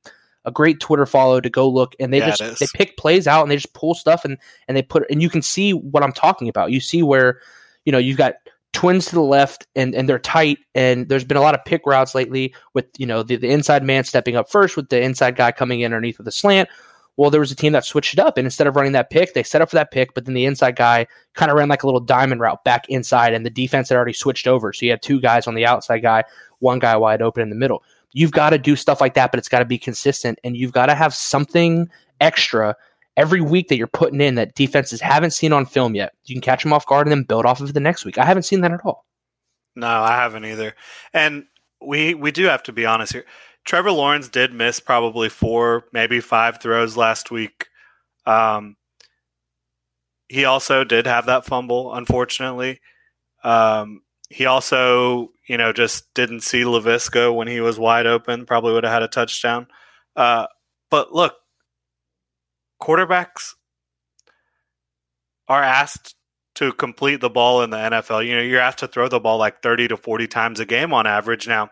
a great Twitter follow to go look and they yeah, just they pick plays out and they just pull stuff and and they put and you can see what I'm talking about. You see where you know you've got twins to the left and and they're tight and there's been a lot of pick routes lately with you know the, the inside man stepping up first with the inside guy coming in underneath with a slant well, there was a team that switched it up, and instead of running that pick, they set up for that pick, but then the inside guy kind of ran like a little diamond route back inside, and the defense had already switched over. So you had two guys on the outside guy, one guy wide open in the middle. You've got to do stuff like that, but it's got to be consistent, and you've got to have something extra every week that you're putting in that defenses haven't seen on film yet. You can catch them off guard and then build off of the next week. I haven't seen that at all. No, I haven't either. And we we do have to be honest here. Trevor Lawrence did miss probably four, maybe five throws last week. Um, he also did have that fumble, unfortunately. Um, he also, you know, just didn't see Laviska when he was wide open. Probably would have had a touchdown. Uh, but look, quarterbacks are asked to complete the ball in the NFL. You know, you're asked to throw the ball like 30 to 40 times a game on average now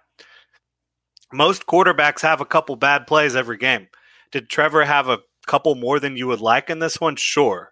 most quarterbacks have a couple bad plays every game. Did Trevor have a couple more than you would like in this one? Sure.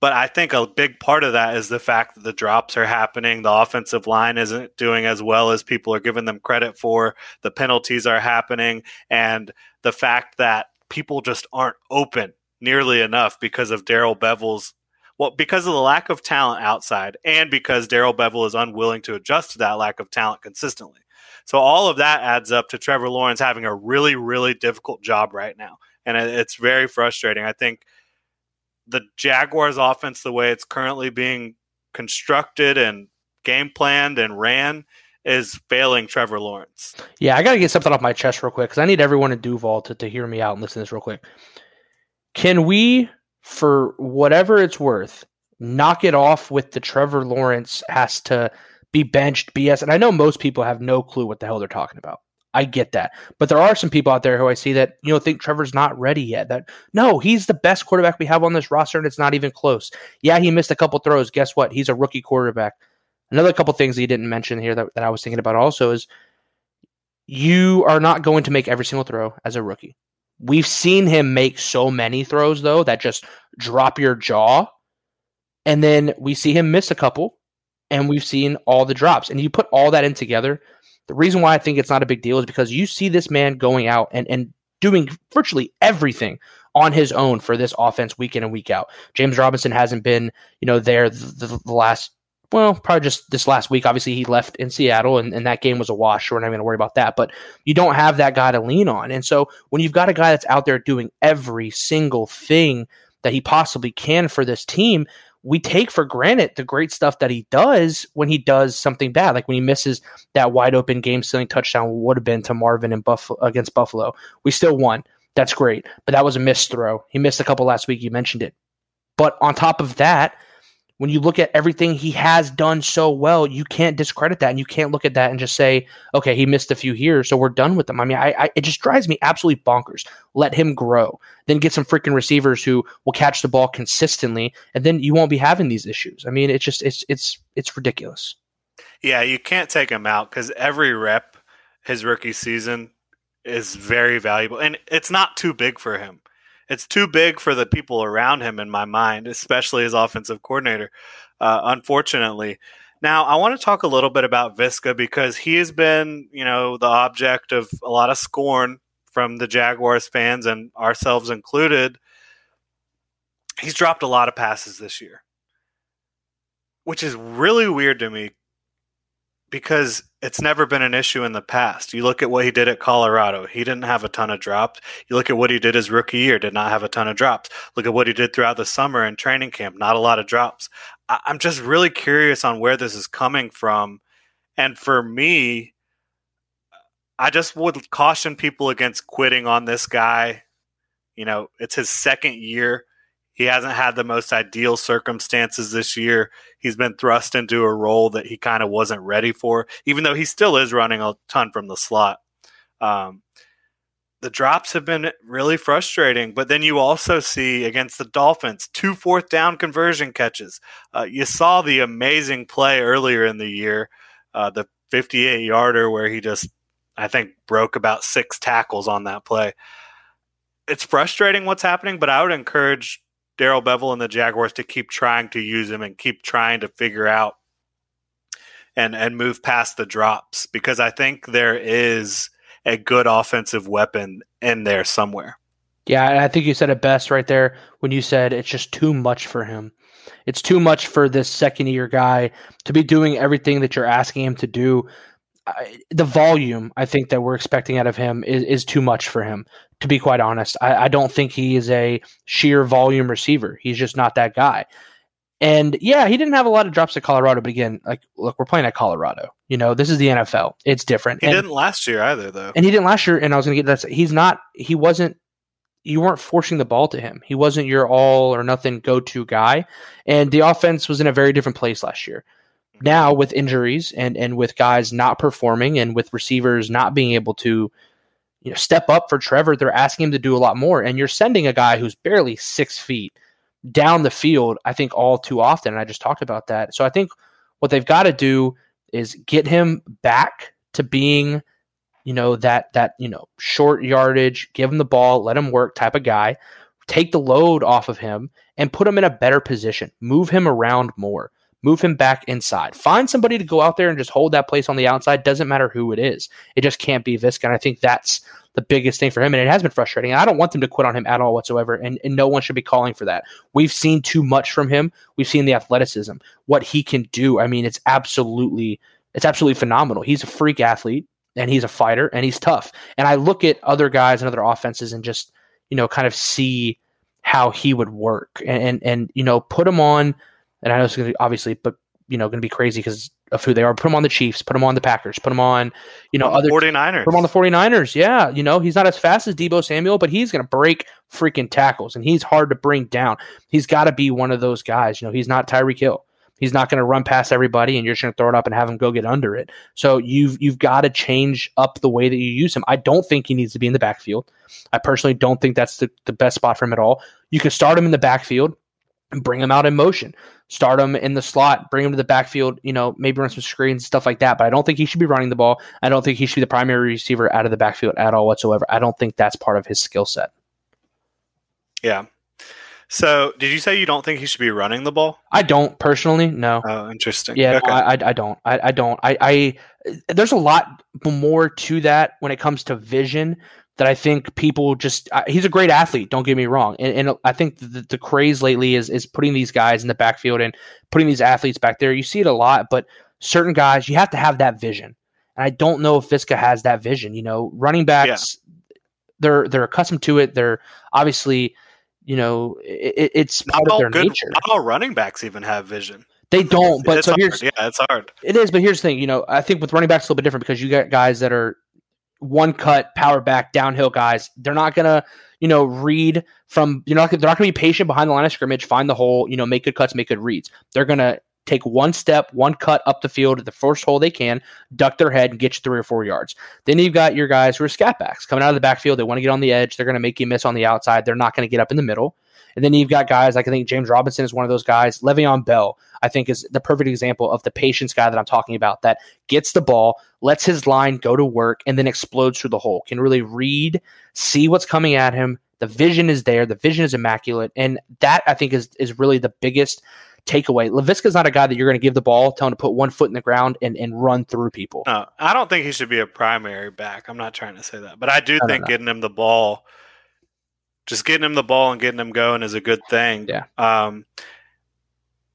But I think a big part of that is the fact that the drops are happening. The offensive line isn't doing as well as people are giving them credit for. The penalties are happening. And the fact that people just aren't open nearly enough because of Darrell Bevell's well, because of the lack of talent outside and because Darrell Bevell is unwilling to adjust to that lack of talent consistently. So all of that adds up to Trevor Lawrence having a really, really difficult job right now. And it's very frustrating. I think the Jaguars offense, the way it's currently being constructed and game planned and ran, is failing Trevor Lawrence. Yeah, I got to get something off my chest real quick because I need everyone in Duval to, to hear me out and listen to this real quick. Can we, for whatever it's worth, knock it off with the Trevor Lawrence has to be benched, BS. And I know most people have no clue what the hell they're talking about. I get that. But there are some people out there who I see that, you know, think Trevor's not ready yet. That no, he's the best quarterback we have on this roster and it's not even close. Yeah, he missed a couple throws. Guess what? He's a rookie quarterback. Another couple things that you didn't mention here that, that I was thinking about also is you are not going to make every single throw as a rookie. We've seen him make so many throws though that just drop your jaw. And then we see him miss a couple and we've seen all the drops. And you put all that in together. The reason why I think it's not a big deal is because you see this man going out and, and doing virtually everything on his own for this offense week in and week out. James Robinson hasn't been, you know, there the, the, the last well, probably just this last week. Obviously, he left in Seattle, and, and that game was a wash. So we're not going to worry about that. But you don't have that guy to lean on. And so when you've got a guy that's out there doing every single thing that he possibly can for this team, we take for granted the great stuff that he does when he does something bad, like when he misses that wide open game stealing touchdown would have been to Marvin and Buffalo against Buffalo. We still won. That's great, but that was a missed throw. He missed a couple last week. You mentioned it, but on top of that, when you look at everything he has done so well, you can't discredit that, and you can't look at that and just say, "Okay, he missed a few here, so we're done with him." I mean, I, I, it just drives me absolutely bonkers. Let him grow, then get some freaking receivers who will catch the ball consistently, and then you won't be having these issues. I mean, it's just it's it's it's ridiculous. Yeah, you can't take him out because every rep his rookie season is very valuable, and it's not too big for him it's too big for the people around him in my mind, especially as offensive coordinator. Uh, unfortunately, now I want to talk a little bit about Viska because he has been, you know, the object of a lot of scorn from the Jaguars fans and ourselves included. He's dropped a lot of passes this year, which is really weird to me because it's never been an issue in the past. You look at what he did at Colorado, he didn't have a ton of drops. You look at what he did his rookie year, did not have a ton of drops. Look at what he did throughout the summer and training camp, not a lot of drops. I- I'm just really curious on where this is coming from. And for me, I just would caution people against quitting on this guy. You know, it's his second year. He hasn't had the most ideal circumstances this year. He's been thrust into a role that he kind of wasn't ready for, even though he still is running a ton from the slot. Um, the drops have been really frustrating, but then you also see against the Dolphins two fourth down conversion catches. Uh, you saw the amazing play earlier in the year, uh, the 58 yarder, where he just, I think, broke about six tackles on that play. It's frustrating what's happening, but I would encourage Darrell Bevell and the Jaguars to keep trying to use him and keep trying to figure out and and move past the drops because I think there is a good offensive weapon in there somewhere. Yeah, I think you said it best right there when you said it's just too much for him. It's too much for this second year guy to be doing everything that you're asking him to do. I, the volume I think that we're expecting out of him is, is too much for him to be quite honest. I, I don't think he is a sheer volume receiver. He's just not that guy. And yeah, he didn't have a lot of drops at Colorado, but again, like look, we're playing at Colorado. You know, this is the NFL. It's different. He and, didn't last year either, though. And he didn't last year. And I was going to get that. He's not. He wasn't. You weren't forcing the ball to him. He wasn't your all or nothing go to guy. And the offense was in a very different place last year. Mm-hmm. Now with injuries and and with guys not performing and with receivers not being able to you know, step up for Trevor. They're asking him to do a lot more. And you're sending a guy who's barely six feet down the field, I think, all too often. And I just talked about that. So I think what they've got to do is get him back to being, you know, that that, you know, short yardage, give him the ball, let him work type of guy, take the load off of him and put him in a better position, move him around more move him back inside. Find somebody to go out there and just hold that place on the outside. Doesn't matter who it is. It just can't be Viska. And I think that's the biggest thing for him. And it has been frustrating. I don't want them to quit on him at all whatsoever. And, and no one should be calling for that. We've seen too much from him. We've seen the athleticism, what he can do. I mean, it's absolutely, it's absolutely phenomenal. He's a freak athlete and he's a fighter and he's tough. And I look at other guys and other offenses and just, you know, kind of see how he would work and, and, and you know, put him on – and I know it's going to be obviously, but you know, going to be crazy because of who they are. Put him on the Chiefs, put him on the Packers, put him on, you know, other 49ers. Put him on the 49ers. Yeah. You know, he's not as fast as Deebo Samuel, but he's going to break freaking tackles and he's hard to bring down. He's got to be one of those guys. You know, he's not Tyreek Hill. He's not going to run past everybody, and you're just going to throw it up and have him go get under it. So you've you've got to change up the way that you use him. I don't think he needs to be in the backfield. I personally don't think that's the, the best spot for him at all. You can start him in the backfield and bring him out in motion. Start him in the slot, bring him to the backfield, you know, maybe run some screens, stuff like that. But I don't think he should be running the ball. I don't think he should be the primary receiver out of the backfield at all whatsoever. I don't think that's part of his skill set. Yeah. So, did you say you don't think he should be running the ball? I don't personally. No. Oh, interesting. Yeah, Okay. no, I, I, I don't. I, I don't. I, I there's a lot more to that when it comes to vision that I think people just. I, he's a great athlete. Don't get me wrong, and, and I think the, the craze lately is is putting these guys in the backfield and putting these athletes back there. You see it a lot, but certain guys you have to have that vision, and I don't know if Viska has that vision. You know, running backs, they're they're accustomed to it. They're obviously. You know, it, it's not part of all their good, nature. not all running backs even have vision. They don't, but it's so hard. here's yeah, it's hard. It is, but here's the thing. You know, I think with running backs, it's a little bit different because you got guys that are one cut, power back, downhill guys. They're not gonna, you know, read from. You're not. They're not gonna be patient behind the line of scrimmage, find the hole. You know, make good cuts, make good reads. They're gonna take one step, one cut up the field at the first hole they can, duck their head, and get you three or four yards. Then you've got your guys who are scat backs coming out of the backfield. They want to get on the edge. They're gonna make you miss on the outside. They're not gonna get up in the middle. And then you've got guys like I think James Robinson is one of those guys. Le'Veon Bell, I think, is the perfect example of the patience guy that I'm talking about that gets the ball, lets his line go to work, and then explodes through the hole. Can really read, see what's coming at him. The vision is there. The vision is immaculate. And that I think is is really the biggest takeaway. Laviska's not a guy that you're going to give the ball, tell him to put one foot in the ground and, and run through people. No, I don't think he should be a primary back. I'm not trying to say that, but I do No, no, think no. getting him the ball, just getting him the ball and getting him going is a good thing. Yeah. Um,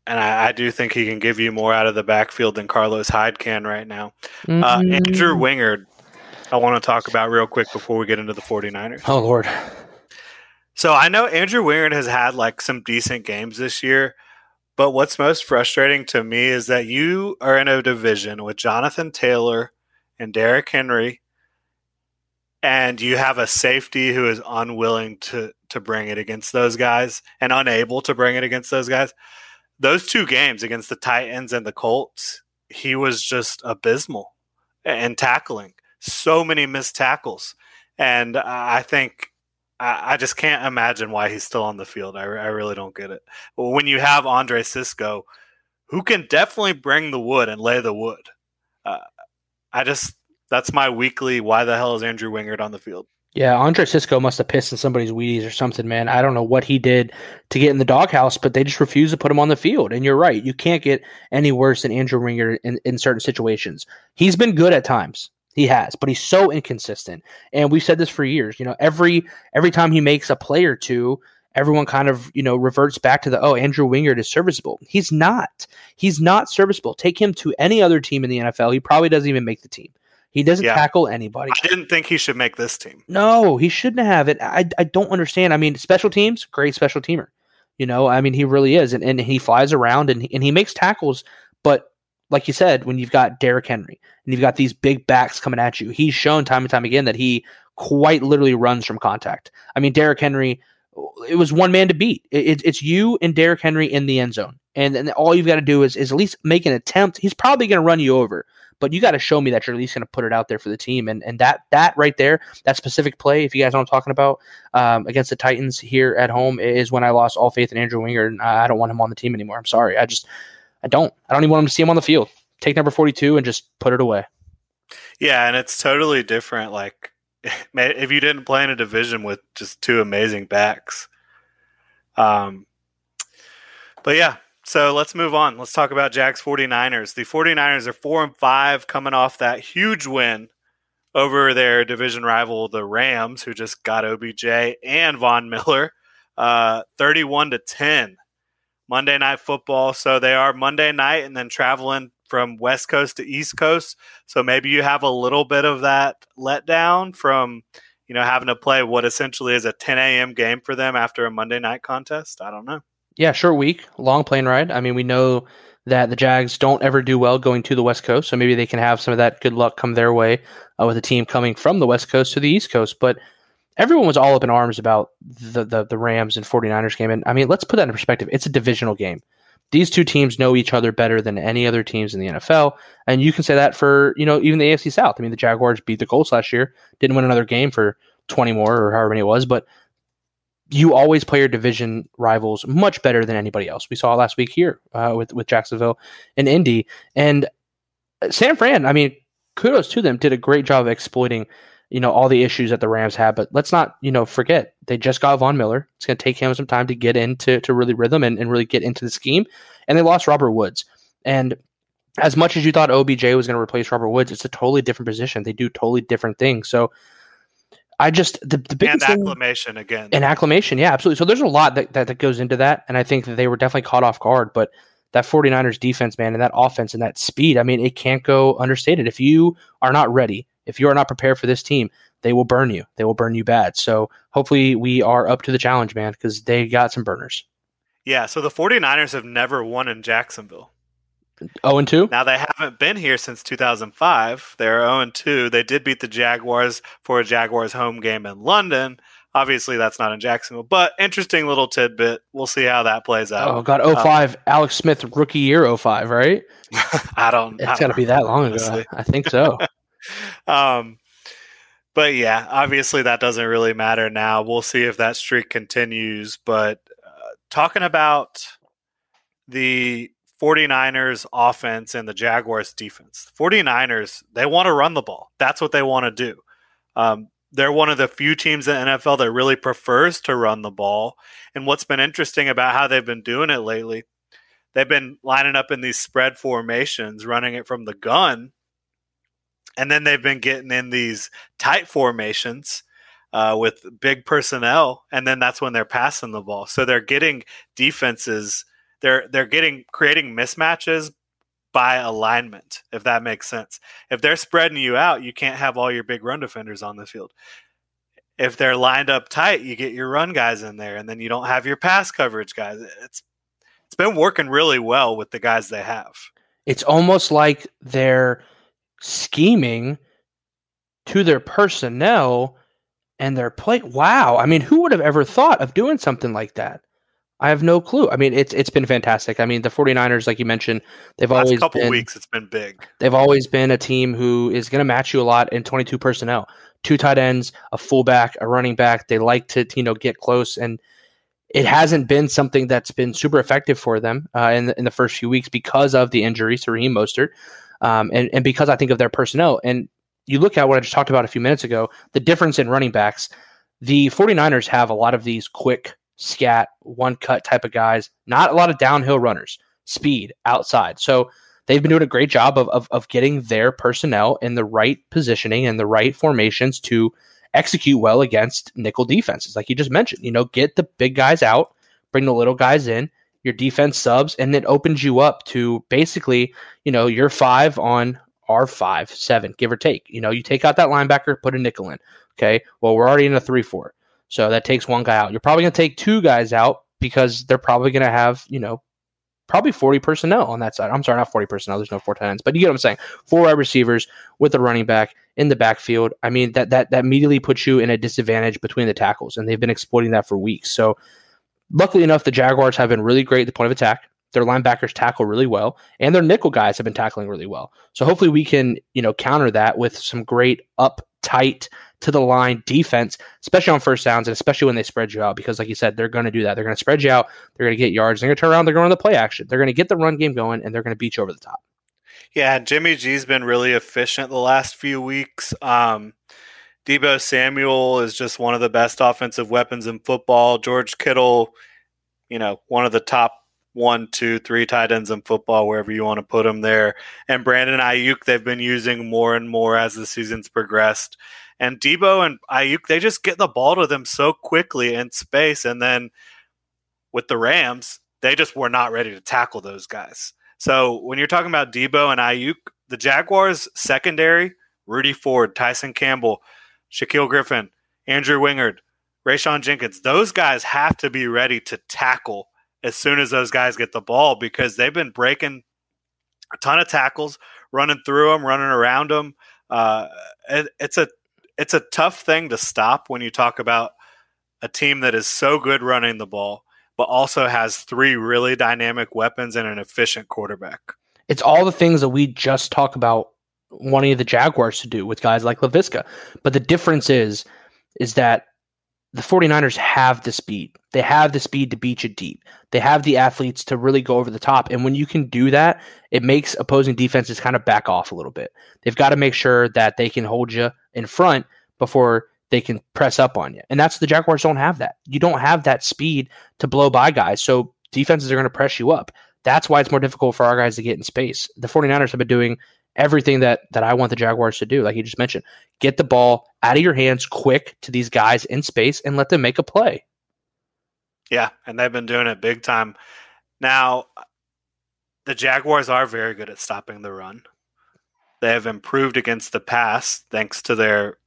and I, I do think he can give you more out of the backfield than Carlos Hyde can right now. Uh, Mm. Andrew Wingard, I want to talk about real quick before we get into the 49ers. Oh Lord. So I know Andrew Wingard has had like some decent games this year, but what's most frustrating to me is that you are in a division with Jonathan Taylor and Derrick Henry, and you have a safety who is unwilling to to bring it against those guys and unable to bring it against those guys. Those two games against the Titans and the Colts, he was just abysmal and tackling. So many missed tackles. And I think I, just can't imagine why he's still on the field. I, I really don't get it. When you have Andre Cisco, who can definitely bring the wood and lay the wood, uh, I just that's my weekly. Why the hell is Andrew Wingard on the field? Yeah, Andre Cisco must have pissed in somebody's Wheaties or something, man. I don't know what he did to get in the doghouse, but they just refused to put him on the field. And you're right. You can't get any worse than Andrew Wingard in, in certain situations. He's been good at times. He has, but he's so inconsistent. And we've said this for years. You know, every every time he makes a play or two, everyone kind of, you know, reverts back to the oh, Andrew Wingard is serviceable. He's not. He's not serviceable. Take him to any other team in the NFL. He probably doesn't even make the team. He doesn't Yeah. tackle anybody. I didn't think he should make this team. No, he shouldn't have it. I, I don't understand. I mean, special teams, great special teamer. You know, I mean, he really is, and, and he flies around and and he makes tackles. But like you said, when you've got Derrick Henry and you've got these big backs coming at you, he's shown time and time again that he quite literally runs from contact. I mean, Derrick Henry, it was one man to beat. It, it- it's you and Derrick Henry in the end zone, and then all you've got to do is is at least make an attempt. He's probably going to run you over. But you got to show me that you're at least going to put it out there for the team, and and that that right there, that specific play, if you guys know what I'm talking about, um, against the Titans here at home, is when I lost all faith in Andrew Wingard, and I don't want him on the team anymore. I'm sorry, I just I don't. I don't even want him to see him on the field. Take number 42 and just put it away. Yeah, and it's totally different. Like, if you didn't play in a division with just two amazing backs, um, but yeah. So let's move on. Let's talk about Jack's 49ers. The 49ers are four and five, coming off that huge win over their division rival, the Rams, who just got OBJ and Von Miller, uh, 31 to 10. Monday night football. So they are Monday night and then traveling from West Coast to East Coast. So maybe you have a little bit of that letdown from, you know, having to play what essentially is a 10 a.m. game for them after a Monday night contest. I don't know. Yeah, short week, long plane ride. I mean, we know that the Jags don't ever do well going to the West Coast, so maybe they can have some of that good luck come their way uh, with a team coming from the West Coast to the East Coast. But everyone was all up in arms about the, the the Rams and 49ers game. And I mean, let's put that in perspective. It's a divisional game. these two teams know each other better than any other teams in the NFL. And you can say that for, you know, even the AFC South. I mean, the Jaguars beat the Colts last year, didn't win another game for 20 more or however many it was, but you always play your division rivals much better than anybody else. We saw last week here uh, with, with Jacksonville and Indy. And San Fran, I mean, kudos to them, did a great job of exploiting you know all the issues that the Rams have. But let's not you know forget they just got Von Miller. It's going to take him some time to get into to really rhythm and, and really get into the scheme. And they lost Robert Woods. And as much as you thought OBJ was going to replace Robert Woods, it's a totally different position. They do totally different things. So I just the, the biggest and acclamation thing, again. And acclamation, yeah, absolutely. So there's a lot that, that, that goes into that, and I think that they were definitely caught off guard. But that 49ers defense, man, and that offense and that speed, I mean, it can't go understated. If you are not ready, if you are not prepared for this team, they will burn you. They will burn you bad. So hopefully we are up to the challenge, man, because they got some burners. Yeah, so the 49ers have never won in Jacksonville. 0 and 2? Now they haven't been here since 2005. They're 0 and 2. They did beat the Jaguars for a Jaguars home game in London. Obviously, that's not in Jacksonville, but interesting little tidbit. We'll see how that plays out. Oh, God. 05, um, Alex Smith, rookie year 05, right? I don't It's got to be that long honestly. ago. I think so. um, but yeah, obviously that doesn't really matter now. We'll see if that streak continues. But uh, talking about the 49ers offense and the Jaguars defense, 49ers, they want to run the ball. That's what they want to do. Um, they're one of the few teams in the NFL that really prefers to run the ball. And what's been interesting about how they've been doing it lately, they've been lining up in these spread formations, running it from the gun and then they've been getting in these tight formations uh, with big personnel, and then that's when they're passing the ball. So they're getting defenses. They're they're getting creating mismatches by alignment, if that makes sense. If they're spreading you out, you can't have all your big run defenders on the field. If they're lined up tight, you get your run guys in there, and then you don't have your pass coverage guys. It's it's been working really well with the guys they have. It's almost like they're scheming to their personnel and their play. Wow. I mean, who would have ever thought of doing something like that? I have no clue. I mean, it's it's been fantastic. I mean, the 49ers, like you mentioned, they've Last always couple been, weeks it's been big. They've always been a team who is going to match you a lot in 22 personnel. Two tight ends, a fullback, a running back. They like to, you know, get close and it hasn't been something that's been super effective for them uh, in, the, in the first few weeks because of the injury to Raheem Mostert um, and, and because I think of their personnel. And you look at what I just talked about a few minutes ago, the difference in running backs, the 49ers have a lot of these quick, scat, one cut type of guys, not a lot of downhill runners, speed outside. So they've been doing a great job of, of, of getting their personnel in the right positioning and the right formations to execute well against nickel defenses. Like you just mentioned, you know, get the big guys out, bring the little guys in, your defense subs, and it opens you up to basically, you know, your five on R five, seven, give or take. You know, you take out that linebacker, put a nickel in. Okay. Well, we're already in a three four. So that takes one guy out. You're probably gonna take two guys out because they're probably gonna have, you know, probably 40 personnel on that side. I'm sorry, not 40 personnel. There's no four tight ends, but you get what I'm saying. Four wide receivers with a running back in the backfield. I mean, that that that immediately puts you in a disadvantage between the tackles, and they've been exploiting that for weeks. So Luckily enough, the Jaguars have been really great at the point of attack. Their linebackers tackle really well, and their nickel guys have been tackling really well. So hopefully we can, you know, counter that with some great up tight to the line defense, especially on first downs and especially when they spread you out. Because like you said, they're going to do that. They're going to spread you out. They're going to get yards. They're going to turn around. They're going to the play action. They're going to get the run game going, and they're going to beat you over the top. Yeah, Jimmy G's been really efficient the last few weeks. Um, Deebo Samuel is just one of the best offensive weapons in football. George Kittle, you know, one of the top one, two, three tight ends in football, wherever you want to put them there. And Brandon Aiyuk, they've been using more and more as the season's progressed. And Deebo and Aiyuk, they just get the ball to them so quickly in space. And then with the Rams, they just were not ready to tackle those guys. So when you're talking about Deebo and Aiyuk, the Jaguars secondary, Rudy Ford, Tyson Campbell, Shaquill Griffin, Andrew Wingard, Rayshawn Jenkins, those guys have to be ready to tackle as soon as those guys get the ball because they've been breaking a ton of tackles, running through them, running around them. Uh, it, it's a it's a tough thing to stop when you talk about a team that is so good running the ball, but also has three really dynamic weapons and an efficient quarterback. It's all the things that we just talked about wanting the Jaguars to do with guys like Laviska. But the difference is, is that the 49ers have the speed. They have the speed to beat you deep. They have the athletes to really go over the top. And when you can do that, it makes opposing defenses kind of back off a little bit. They've got to make sure that they can hold you in front before they can press up on you. And that's the Jaguars don't have that. You don't have that speed to blow by guys. So defenses are going to press you up. That's why it's more difficult for our guys to get in space. The 49ers have been doing everything that that I want the Jaguars to do. Like you just mentioned, get the ball out of your hands quick to these guys in space and let them make a play. Yeah, and they've been doing it big time. Now, the Jaguars are very good at stopping the run. They have improved against the pass thanks to their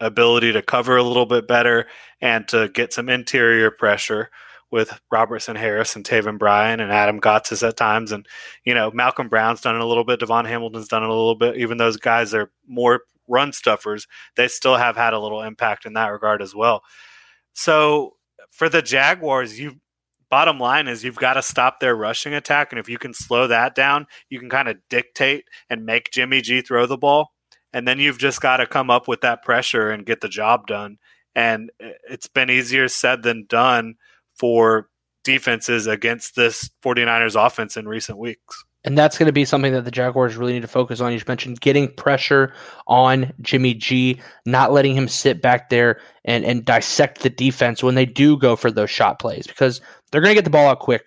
ability to cover a little bit better and to get some interior pressure with Robertson Harris and Taven Bryan and Adam Gotsis at times. And, you know, Malcolm Brown's done it a little bit. DaVon Hamilton's done it a little bit. Even those guys are more run stuffers, they still have had a little impact in that regard as well. So for the Jaguars, you bottom line is you've got to stop their rushing attack. And if you can slow that down, you can kind of dictate and make Jimmy G throw the ball. And then you've just got to come up with that pressure and get the job done. And it's been easier said than done for defenses against this 49ers offense in recent weeks. And that's going to be something that the Jaguars really need to focus on. You mentioned getting pressure on Jimmy G, not letting him sit back there and, and dissect the defense when they do go for those shot plays because they're going to get the ball out quick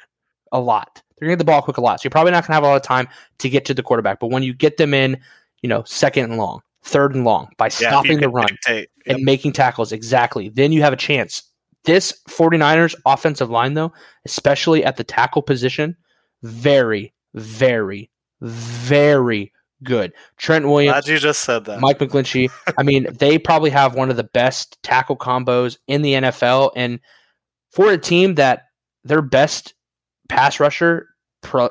a lot. They're going to get the ball quick a lot. So you're probably not going to have a lot of time to get to the quarterback. But when you get them in, you know, second and long, third and long by stopping yeah, the run and making tackles, exactly, then you have a chance this 49ers offensive line, though, especially at the tackle position, very, very, very good. Trent Williams. Glad you just said that. Mike McGlinchey. I mean, they probably have one of the best tackle combos in the NFL. And for a team that their best pass rusher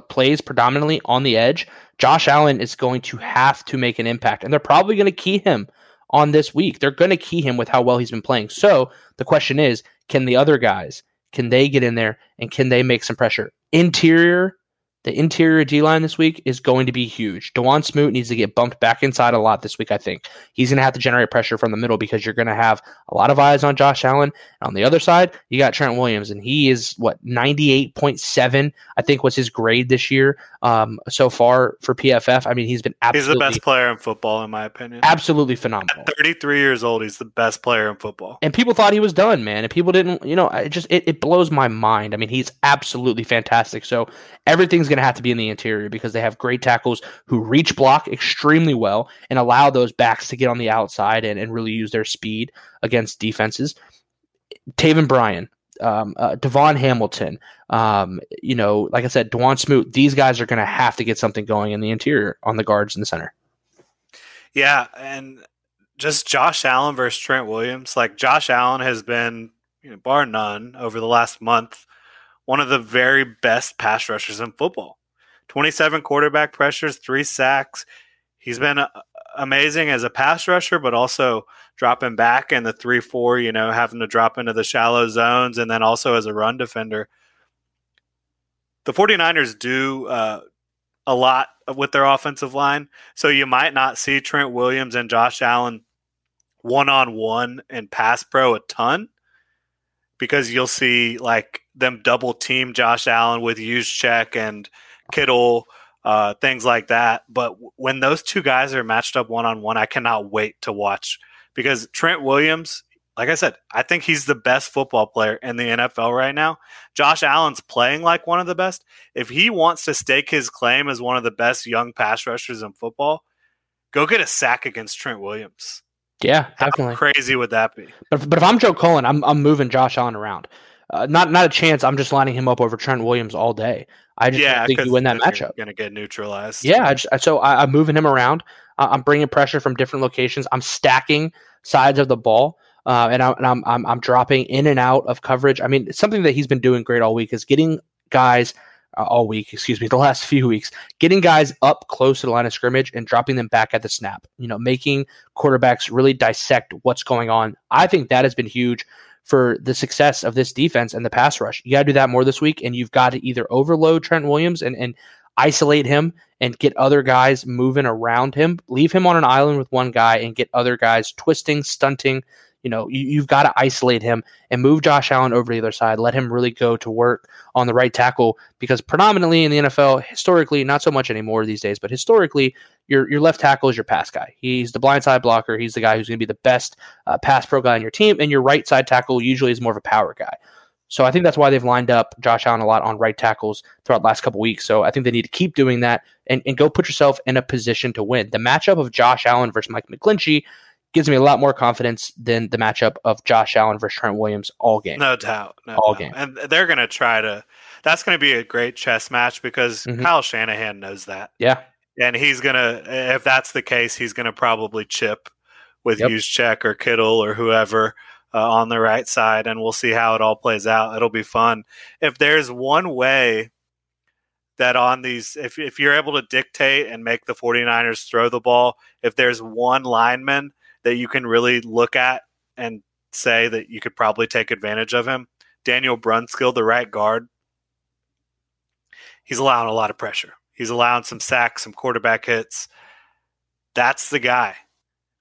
plays predominantly on the edge, Josh Allen is going to have to make an impact. And they're probably going to key him on this week. They're going to key him with how well he's been playing. So the question is can the other guys, can they get in there and can they make some pressure? Interior, the interior D line this week is going to be huge. Dawuane Smoot needs to get bumped back inside a lot this week, I think. He's going to have to generate pressure from the middle because you're going to have a lot of eyes on Josh Allen. And on the other side, you got Trent Williams, and he is, what, 98.7, I think was his grade this year um, so far for PFF. I mean, he's been absolutely. He's the best player in football, in my opinion. Absolutely phenomenal. At 33 years old, he's the best player in football. And people thought he was done, man. And people didn't, you know, it just, it, it blows my mind. I mean, he's absolutely fantastic. So everything's going to have to be in the interior because they have great tackles who reach block extremely well and allow those backs to get on the outside and, and really use their speed against defenses. Taven Bryan, um, uh, DaVon Hamilton, um, you know, like I said, Dawuane Smoot, these guys are going to have to get something going in the interior on the guards in the center. Yeah. And just Josh Allen versus Trent Williams. Like Josh Allen has been, you know, bar none over the last month, one of the very best pass rushers in football. 27 quarterback pressures, three sacks. He's been uh, amazing as a pass rusher, but also dropping back in the 3 4, you know, having to drop into the shallow zones, and then also as a run defender. The 49ers do uh, a lot with their offensive line. So you might not see Trent Williams and Josh Allen one on one in pass pro a ton because you'll see like them double team Josh Allen with Juszczyk and Kittle uh, things like that. But when those two guys are matched up one on one, I cannot wait to watch because Trent Williams, like I said, I think he's the best football player in the NFL right now. Josh Allen's playing like one of the best. If he wants to stake his claim as one of the best young pass rushers in football, go get a sack against Trent Williams. Yeah, definitely. How crazy would that be? But, but if I'm Joe Cullen, I'm, I'm moving Josh Allen around. Uh, not not a chance. I'm just lining him up over Trent Williams all day. I just yeah, think you win that matchup. Going to get neutralized. Yeah, I just, so I, am moving him around. Uh, I'm bringing pressure from different locations. I'm stacking sides of the ball, uh, and, I, am I'm, I'm dropping in and out of coverage. I mean, something that he's been doing great all week is getting guys uh, all week, excuse me, the last few weeks, getting guys up close to the line of scrimmage and dropping them back at the snap. You know, making quarterbacks really dissect what's going on. I think that has been huge for the success of this defense and the pass rush. You got to do that more this week, and you've got to either overload Trent Williams and, and isolate him and get other guys moving around him, leave him on an island with one guy and get other guys twisting, stunting, you know, you, have got to isolate him and move Josh Allen over to the other side. Let him really go to work on the right tackle because predominantly in the NFL, historically, not so much anymore these days, but historically, your your left tackle is your pass guy. He's the blind side blocker. He's the guy who's going to be the best uh, pass pro guy on your team, and your right side tackle usually is more of a power guy. So I think that's why they've lined up Josh Allen a lot on right tackles throughout the last couple weeks. So I think they need to keep doing that and, and go put yourself in a position to win. The matchup of Josh Allen versus Mike McGlinchey gives me a lot more confidence than the matchup of Josh Allen versus Trent Williams all game. No doubt. No all doubt. game. And they're going to try to. That's going to be a great chess match because mm-hmm. Kyle Shanahan knows that. Yeah. And he's going to, if that's the case, he's going to probably chip with yep. Juszczyk or Kittle or whoever uh, on the right side. And we'll see how it all plays out. It'll be fun. If there's one way that on these, if, if you're able to dictate and make the 49ers throw the ball, if there's one lineman that you can really look at and say that you could probably take advantage of him. Daniel Brunskill, the right guard, he's allowing a lot of pressure. He's allowing some sacks, some quarterback hits. That's the guy.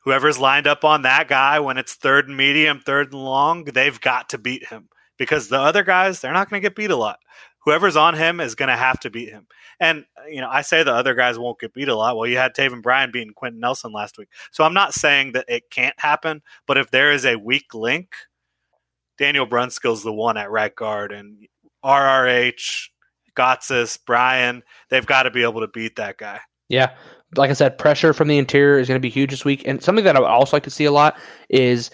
Whoever's lined up on that guy when it's third and medium, third and long, they've got to beat him because the other guys, they're not going to get beat a lot. Whoever's on him is going to have to beat him. And uh, you know, I say the other guys won't get beat a lot. Well, you had Taven Bryan beating Quenton Nelson last week, so I'm not saying that it can't happen. But if there is a weak link, Daniel Brunskill's the one at right guard, and RRH, Gotsis, Bryan, they've got to be able to beat that guy. Yeah, like I said, pressure from the interior is going to be huge this week. And something that I would also like to see a lot is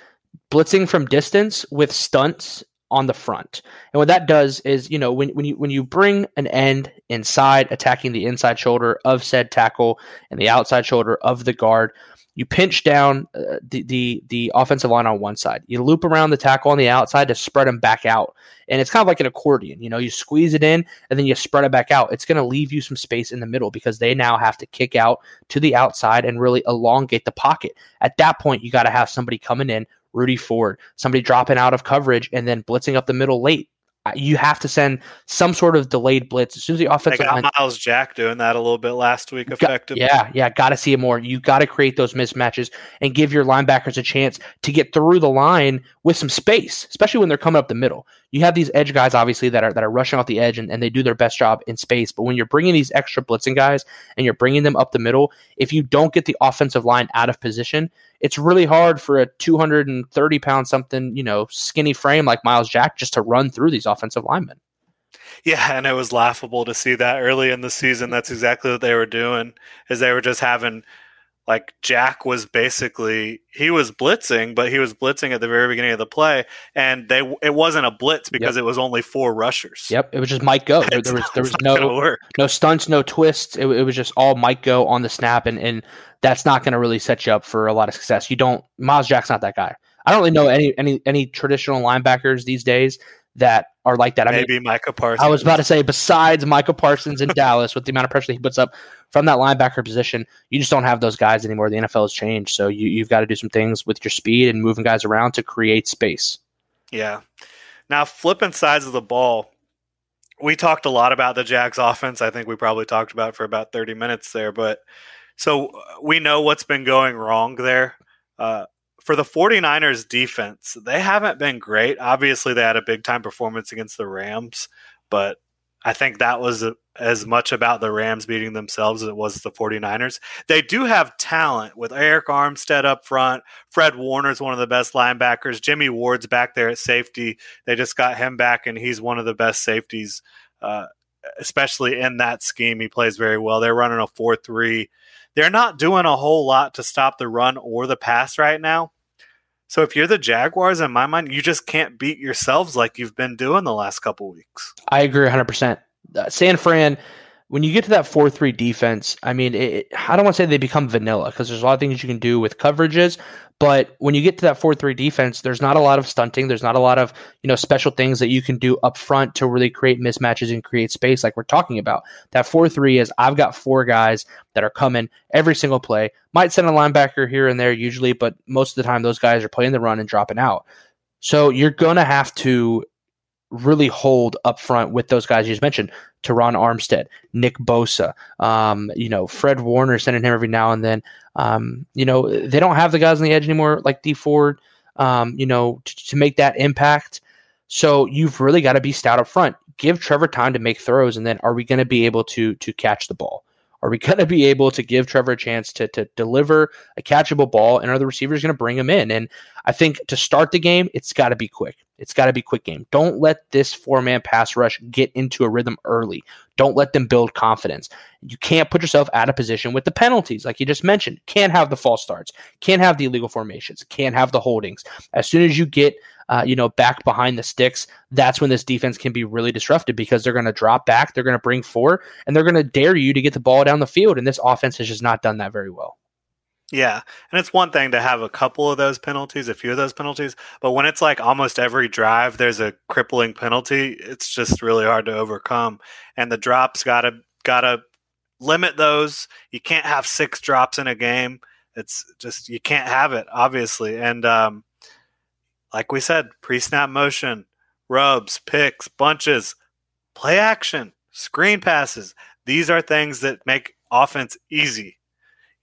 blitzing from distance with stunts on the front. And what that does is, you know, when, when you when you bring an end inside, attacking the inside shoulder of said tackle and the outside shoulder of the guard, you pinch down uh, the, the the offensive line on one side. You loop around the tackle on the outside to spread them back out, and it's kind of like an accordion. You know, you squeeze it in and then you spread it back out. It's going to leave you some space in the middle because they now have to kick out to the outside and really elongate the pocket. At that point, you got to have somebody coming in, Rudy Ford, somebody dropping out of coverage and then blitzing up the middle late. You have to send some sort of delayed blitz as soon as the offensive line. Myles Jack doing that a little bit last week, effectively. yeah, yeah, got to see it more. You got to create those mismatches and give your linebackers a chance to get through the line with some space, especially when they're coming up the middle. You have these edge guys, obviously, that are that are rushing off the edge and, and they do their best job in space. But when you're bringing these extra blitzing guys and you're bringing them up the middle, if you don't get the offensive line out of position, it's really hard for a 230 pound something, you know, skinny frame like Myles Jack just to run through these offensive linemen. Yeah, and it was laughable to see that early in the season. That's exactly what they were doing. Is they were just having like Jack was basically he was blitzing, but he was blitzing at the very beginning of the play, and they it wasn't a blitz because yep. it was only four rushers. Yep, it was just Mike go. There, there was there was no no stunts, no twists. It, it, was just all Mike go on the snap, and and that's not going to really set you up for a lot of success. You don't Myles Jack's not that guy. I don't really know any any any traditional linebackers these days that are like that. I Maybe mean, Micah Parsons. I was about to say, besides Micah Parsons in Dallas, with the amount of pressure he puts up from that linebacker position, you just don't have those guys anymore. The NFL has changed, so you, you've got to do some things with your speed and moving guys around to create space. Yeah. Now, flipping sides of the ball, we talked a lot about the Jags offense. I think we probably talked about for about 30 minutes there, but – so we know what's been going wrong there. Uh, for the 49ers defense, they haven't been great. Obviously, they had a big time performance against the Rams, but I think that was as much about the Rams beating themselves as it was the 49ers. They do have talent with Arik Armstead up front. Fred Warner's one of the best linebackers. Jimmy Ward's back there at safety. They just got him back, and he's one of the best safeties, uh, especially in that scheme. He plays very well. They're running a 4 3 they're not doing a whole lot to stop the run or the pass right now. So if you're the Jaguars, in my mind, you just can't beat yourselves like you've been doing the last couple weeks. I agree 100%. Uh, San Fran when you get to that 4-3 defense, I mean, it, I don't want to say they become vanilla because there's a lot of things you can do with coverages, but when you get to that 4-3 defense, there's not a lot of stunting, there's not a lot of, you know, special things that you can do up front to really create mismatches and create space like we're talking about. That 4-3 is I've got four guys that are coming every single play. Might send a linebacker here and there usually, but most of the time those guys are playing the run and dropping out. So you're going to have to really hold up front with those guys you just mentioned. Terron Armstead, Nick Bosa, um, you know, Fred Warner sending him every now and then. Um, you know, they don't have the guys on the edge anymore like Dee Ford, um, you know, t- to make that impact. So you've really got to be stout up front. Give Trevor time to make throws, and then are we going to be able to to catch the ball? Are we going to be able to give Trevor a chance to, to deliver a catchable ball? And are the receivers going to bring him in? And I think to start the game, it's got to be quick. It's got to be quick game. Don't let this four man pass rush get into a rhythm early. Don't let them build confidence. You can't put yourself out of position with the penalties, like you just mentioned. Can't have the false starts. Can't have the illegal formations. Can't have the holdings. As soon as you get uh, you know, back behind the sticks, that's when this defense can be really disruptive because they're going to drop back, they're going to bring four, and they're going to dare you to get the ball down the field. And this offense has just not done that very well. Yeah. And it's one thing to have a couple of those penalties, a few of those penalties, but when it's like almost every drive there's a crippling penalty, it's just really hard to overcome. And the drops gotta gotta limit those. You can't have six drops in a game. It's just you can't have it, obviously. And um, like we said, pre snap motion, rubs, picks, bunches, play action, screen passes. These are things that make offense easy.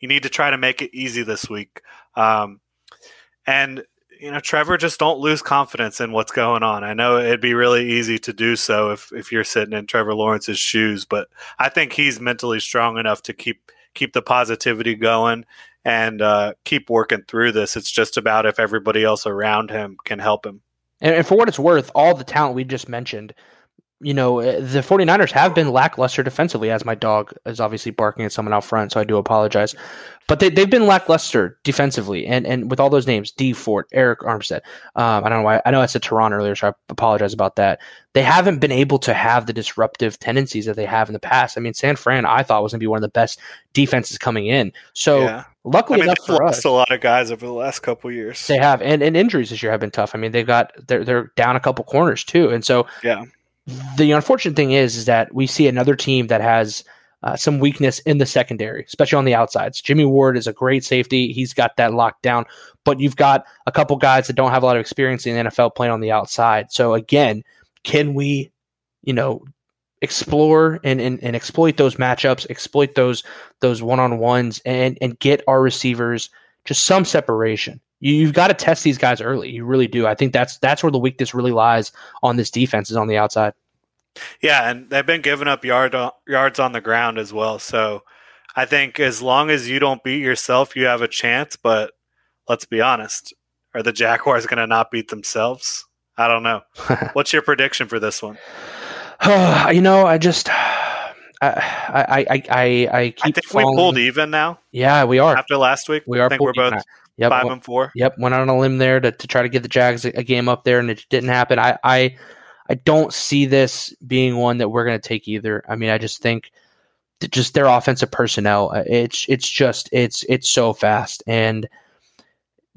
You need to try to make it easy this week. Um, and you know, Trevor, just don't lose confidence in what's going on. I know it'd be really easy to do so if if you're sitting in Trevor Lawrence's shoes, but I think he's mentally strong enough to keep keep the positivity going and uh, keep working through this. It's just about if everybody else around him can help him. And, and for what it's worth, all the talent we just mentioned, you know, uh, the 49ers have been lackluster defensively, as my dog is obviously barking at someone out front, so I do apologize. But they, they've been lackluster defensively, and, and with all those names, Dee Ford, Arik Armstead. Um, I don't know why. I know I said Terron earlier, so I apologize about that. They haven't been able to have the disruptive tendencies that they have in the past. I mean, San Fran, I thought was going to be one of the best defenses coming in. So yeah. luckily I mean, enough for us, a lot of guys over the last couple years. They have, and, and injuries this year have been tough. I mean, they've got they're they're down a couple corners too, and so yeah the unfortunate thing is, is that we see another team that has uh, some weakness in the secondary, especially on the outsides. Jimmy Ward is a great safety; he's got that locked down. But you've got a couple guys that don't have a lot of experience in the NFL playing on the outside. So again, can we, you know, explore and, and, and exploit those matchups, exploit those those one on ones, and and get our receivers just some separation? You, have got to test these guys early. You really do. I think that's that's where the weakness really lies on this defense is on the outside. Yeah, and they've been giving up yard yards on the ground as well. So I think as long as you don't beat yourself, you have a chance. But let's be honest, are the Jaguars going to not beat themselves? I don't know. What's your prediction for this one? you know, I just. I I I I, I keep. I think falling. we pulled even now. Yeah, we are. After last week, we are. I think we're both Yep, five and four. Yep, went on a limb there to, to try to get the Jags a, a game up there, and it didn't happen. I I, I don't see this being one that we're going to take either. I mean, I just think just their offensive personnel. Uh, it's it's just it's it's so fast, and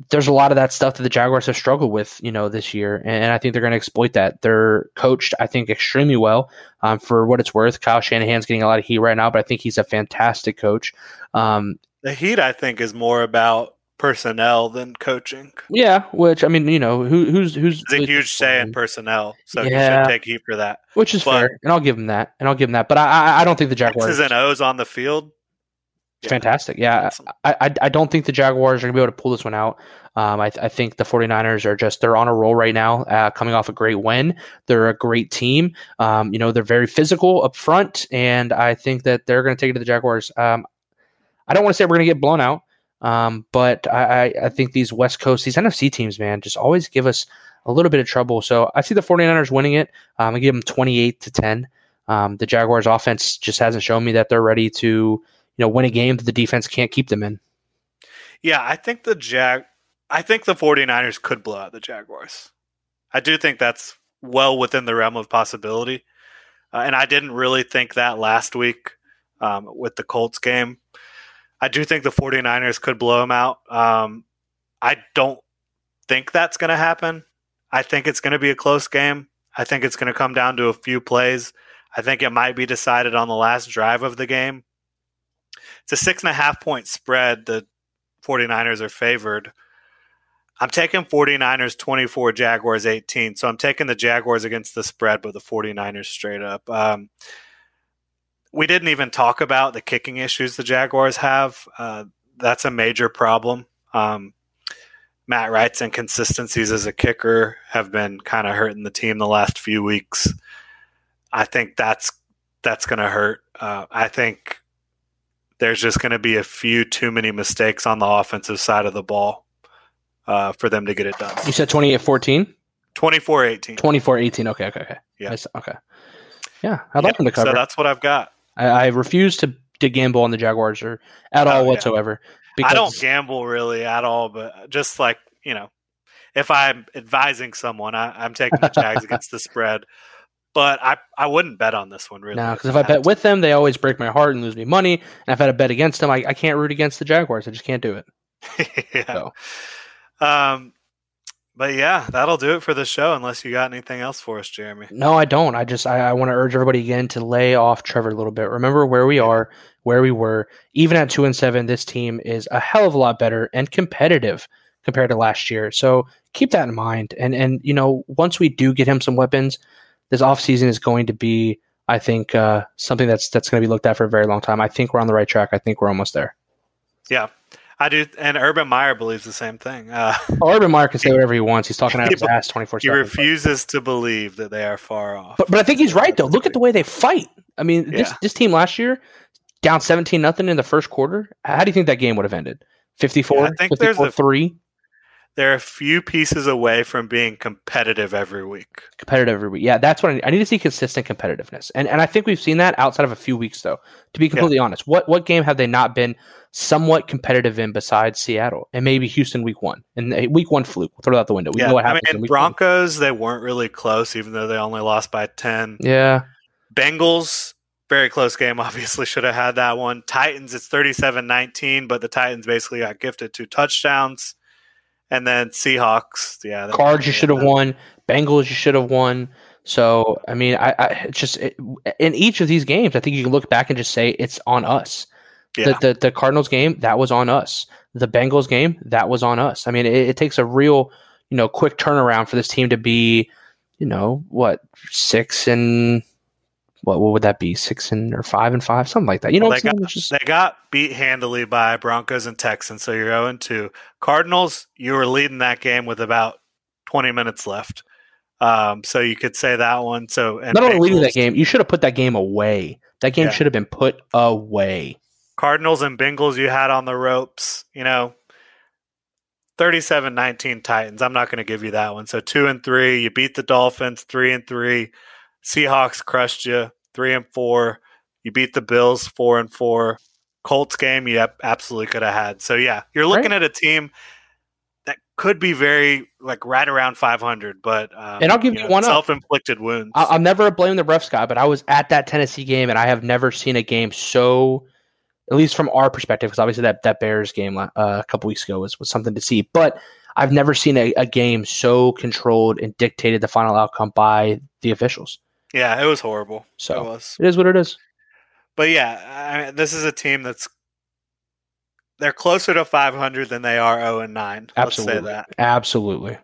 there's a lot of that stuff that the Jaguars have struggled with, you know, this year, and I think they're going to exploit that. They're coached, I think, extremely well. Um, for what it's worth, Kyle Shanahan's getting a lot of heat right now, but I think he's a fantastic coach. Um, the heat, I think, is more about personnel than coaching. Yeah, which I mean, you know, who, who's who's it's a huge say in personnel, so yeah. should take heat for that. Which is but, fair, and I'll give him that, and I'll give him that. But I, I don't think the Jaguars X's and O's on the field. Yeah. Fantastic, yeah. Awesome. I, I, I don't think the Jaguars are gonna be able to pull this one out. Um, I, I think the 49ers are just they're on a roll right now, uh, coming off a great win. They're a great team. Um, you know, they're very physical up front, and I think that they're going to take it to the Jaguars. Um, I don't want to say we're going to get blown out. Um, but I, I think these West Coast, these NFC teams, man, just always give us a little bit of trouble. So I see the 49ers winning it. Um, I give them 28 to 10. Um, the Jaguars offense just hasn't shown me that they're ready to, you know, win a game that the defense can't keep them in. Yeah, I think the Jag I think the 49ers could blow out the Jaguars. I do think that's well within the realm of possibility. Uh, and I didn't really think that last week um, with the Colts game. I do think the 49ers could blow them out. Um, I don't think that's going to happen. I think it's going to be a close game. I think it's going to come down to a few plays. I think it might be decided on the last drive of the game. It's a six and a half point spread. The 49ers are favored. I'm taking 49ers 24, Jaguars 18. So I'm taking the Jaguars against the spread, but the 49ers straight up. Um, we didn't even talk about the kicking issues the Jaguars have. Uh, that's a major problem. Um, Matt Wright's inconsistencies as a kicker have been kind of hurting the team the last few weeks. I think that's that's going to hurt. Uh, I think there's just going to be a few too many mistakes on the offensive side of the ball uh, for them to get it done. You said 28 14? 24 18. 24 18. Okay, okay, okay. Yeah. okay. Yeah, I'd like them to cover. So that's what I've got. I, I refuse to, to gamble on the Jaguars or at all oh, whatsoever. Because I don't gamble really at all, but just like, you know, if I'm advising someone, I, am taking the Jags against the spread. But I, I wouldn't bet on this one really. No, because if I, I bet to. with them, they always break my heart and lose me money. And if I had a bet against them, I, I can't root against the Jaguars. I just can't do it. yeah. So. Um, but yeah, that'll do it for the show. Unless you got anything else for us, Jeremy. No, I don't. I just I, I want to urge everybody again to lay off Trevor a little bit. Remember where we are, where we were. Even at two and seven, this team is a hell of a lot better and competitive compared to last year. So keep that in mind. And and you know, once we do get him some weapons, this offseason is going to be, I think, uh, something that's that's going to be looked at for a very long time. I think we're on the right track. I think we're almost there. Yeah, I do, and Urban Meyer believes the same thing. Uh, oh, Urban Meyer can say whatever he wants. He's talking out of his ass twenty four. He refuses to believe that they are far off. But, but I think he's right though. Look at the way they fight. I mean, yeah. this this team last year down seventeen nothing in the first quarter. How do you think that game would have ended? 54, yeah, I think 54 there's a, three they're a few pieces away from being competitive every week. Competitive every week. Yeah, that's what I need. I need to see consistent competitiveness. And and I think we've seen that outside of a few weeks though. To be completely yeah. honest. What what game have they not been somewhat competitive in besides Seattle? And maybe Houston week 1. And week 1 fluke. We'll throw that out the window. We yeah, know what happened. I mean, Broncos, one. they weren't really close even though they only lost by 10. Yeah. Bengals very close game obviously should have had that one. Titans it's 37-19, but the Titans basically got gifted two touchdowns. And then Seahawks, yeah. Cards you should have won. Bengals you should have won. So I mean, I, I just it, in each of these games, I think you can look back and just say it's on us. Yeah. The, the, the Cardinals game that was on us. The Bengals game that was on us. I mean, it, it takes a real you know quick turnaround for this team to be you know what six and what what would that be? Six and or five and five, something like that. You know, well, they, got, just... they got beat handily by Broncos and Texans, so you're 0 2. Cardinals, you were leading that game with about 20 minutes left. Um, so you could say that one. So and not only leading that game, you should have put that game away. That game yeah. should have been put away. Cardinals and Bengals, you had on the ropes. You know, 37-19 Titans. I'm not going to give you that one. So two and three, you beat the Dolphins. Three and three, Seahawks crushed you three and four. You beat the Bills four and four. Colts game, you absolutely could have had. So yeah, you're looking right. at a team that could be very like right around 500. But um, and I'll give you, you know, one self-inflicted wounds. I'll, never blame the refs guy, but I was at that Tennessee game and I have never seen a game so. At least from our perspective, because obviously that, that Bears game uh, a couple weeks ago was, was something to see. But I've never seen a, a game so controlled and dictated the final outcome by the officials. Yeah, it was horrible. So it, was. it is what it is. But yeah, I mean, this is a team that's they're closer to 500 than they are 0 and 9. Absolutely. Let's say that. Absolutely.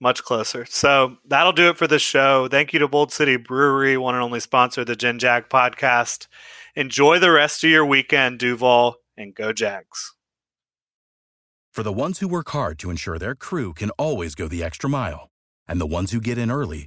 Much closer. So that'll do it for the show. Thank you to Bold City Brewery, one and only sponsor of the Gen Jag podcast. Enjoy the rest of your weekend, Duval, and go Jags. For the ones who work hard to ensure their crew can always go the extra mile, and the ones who get in early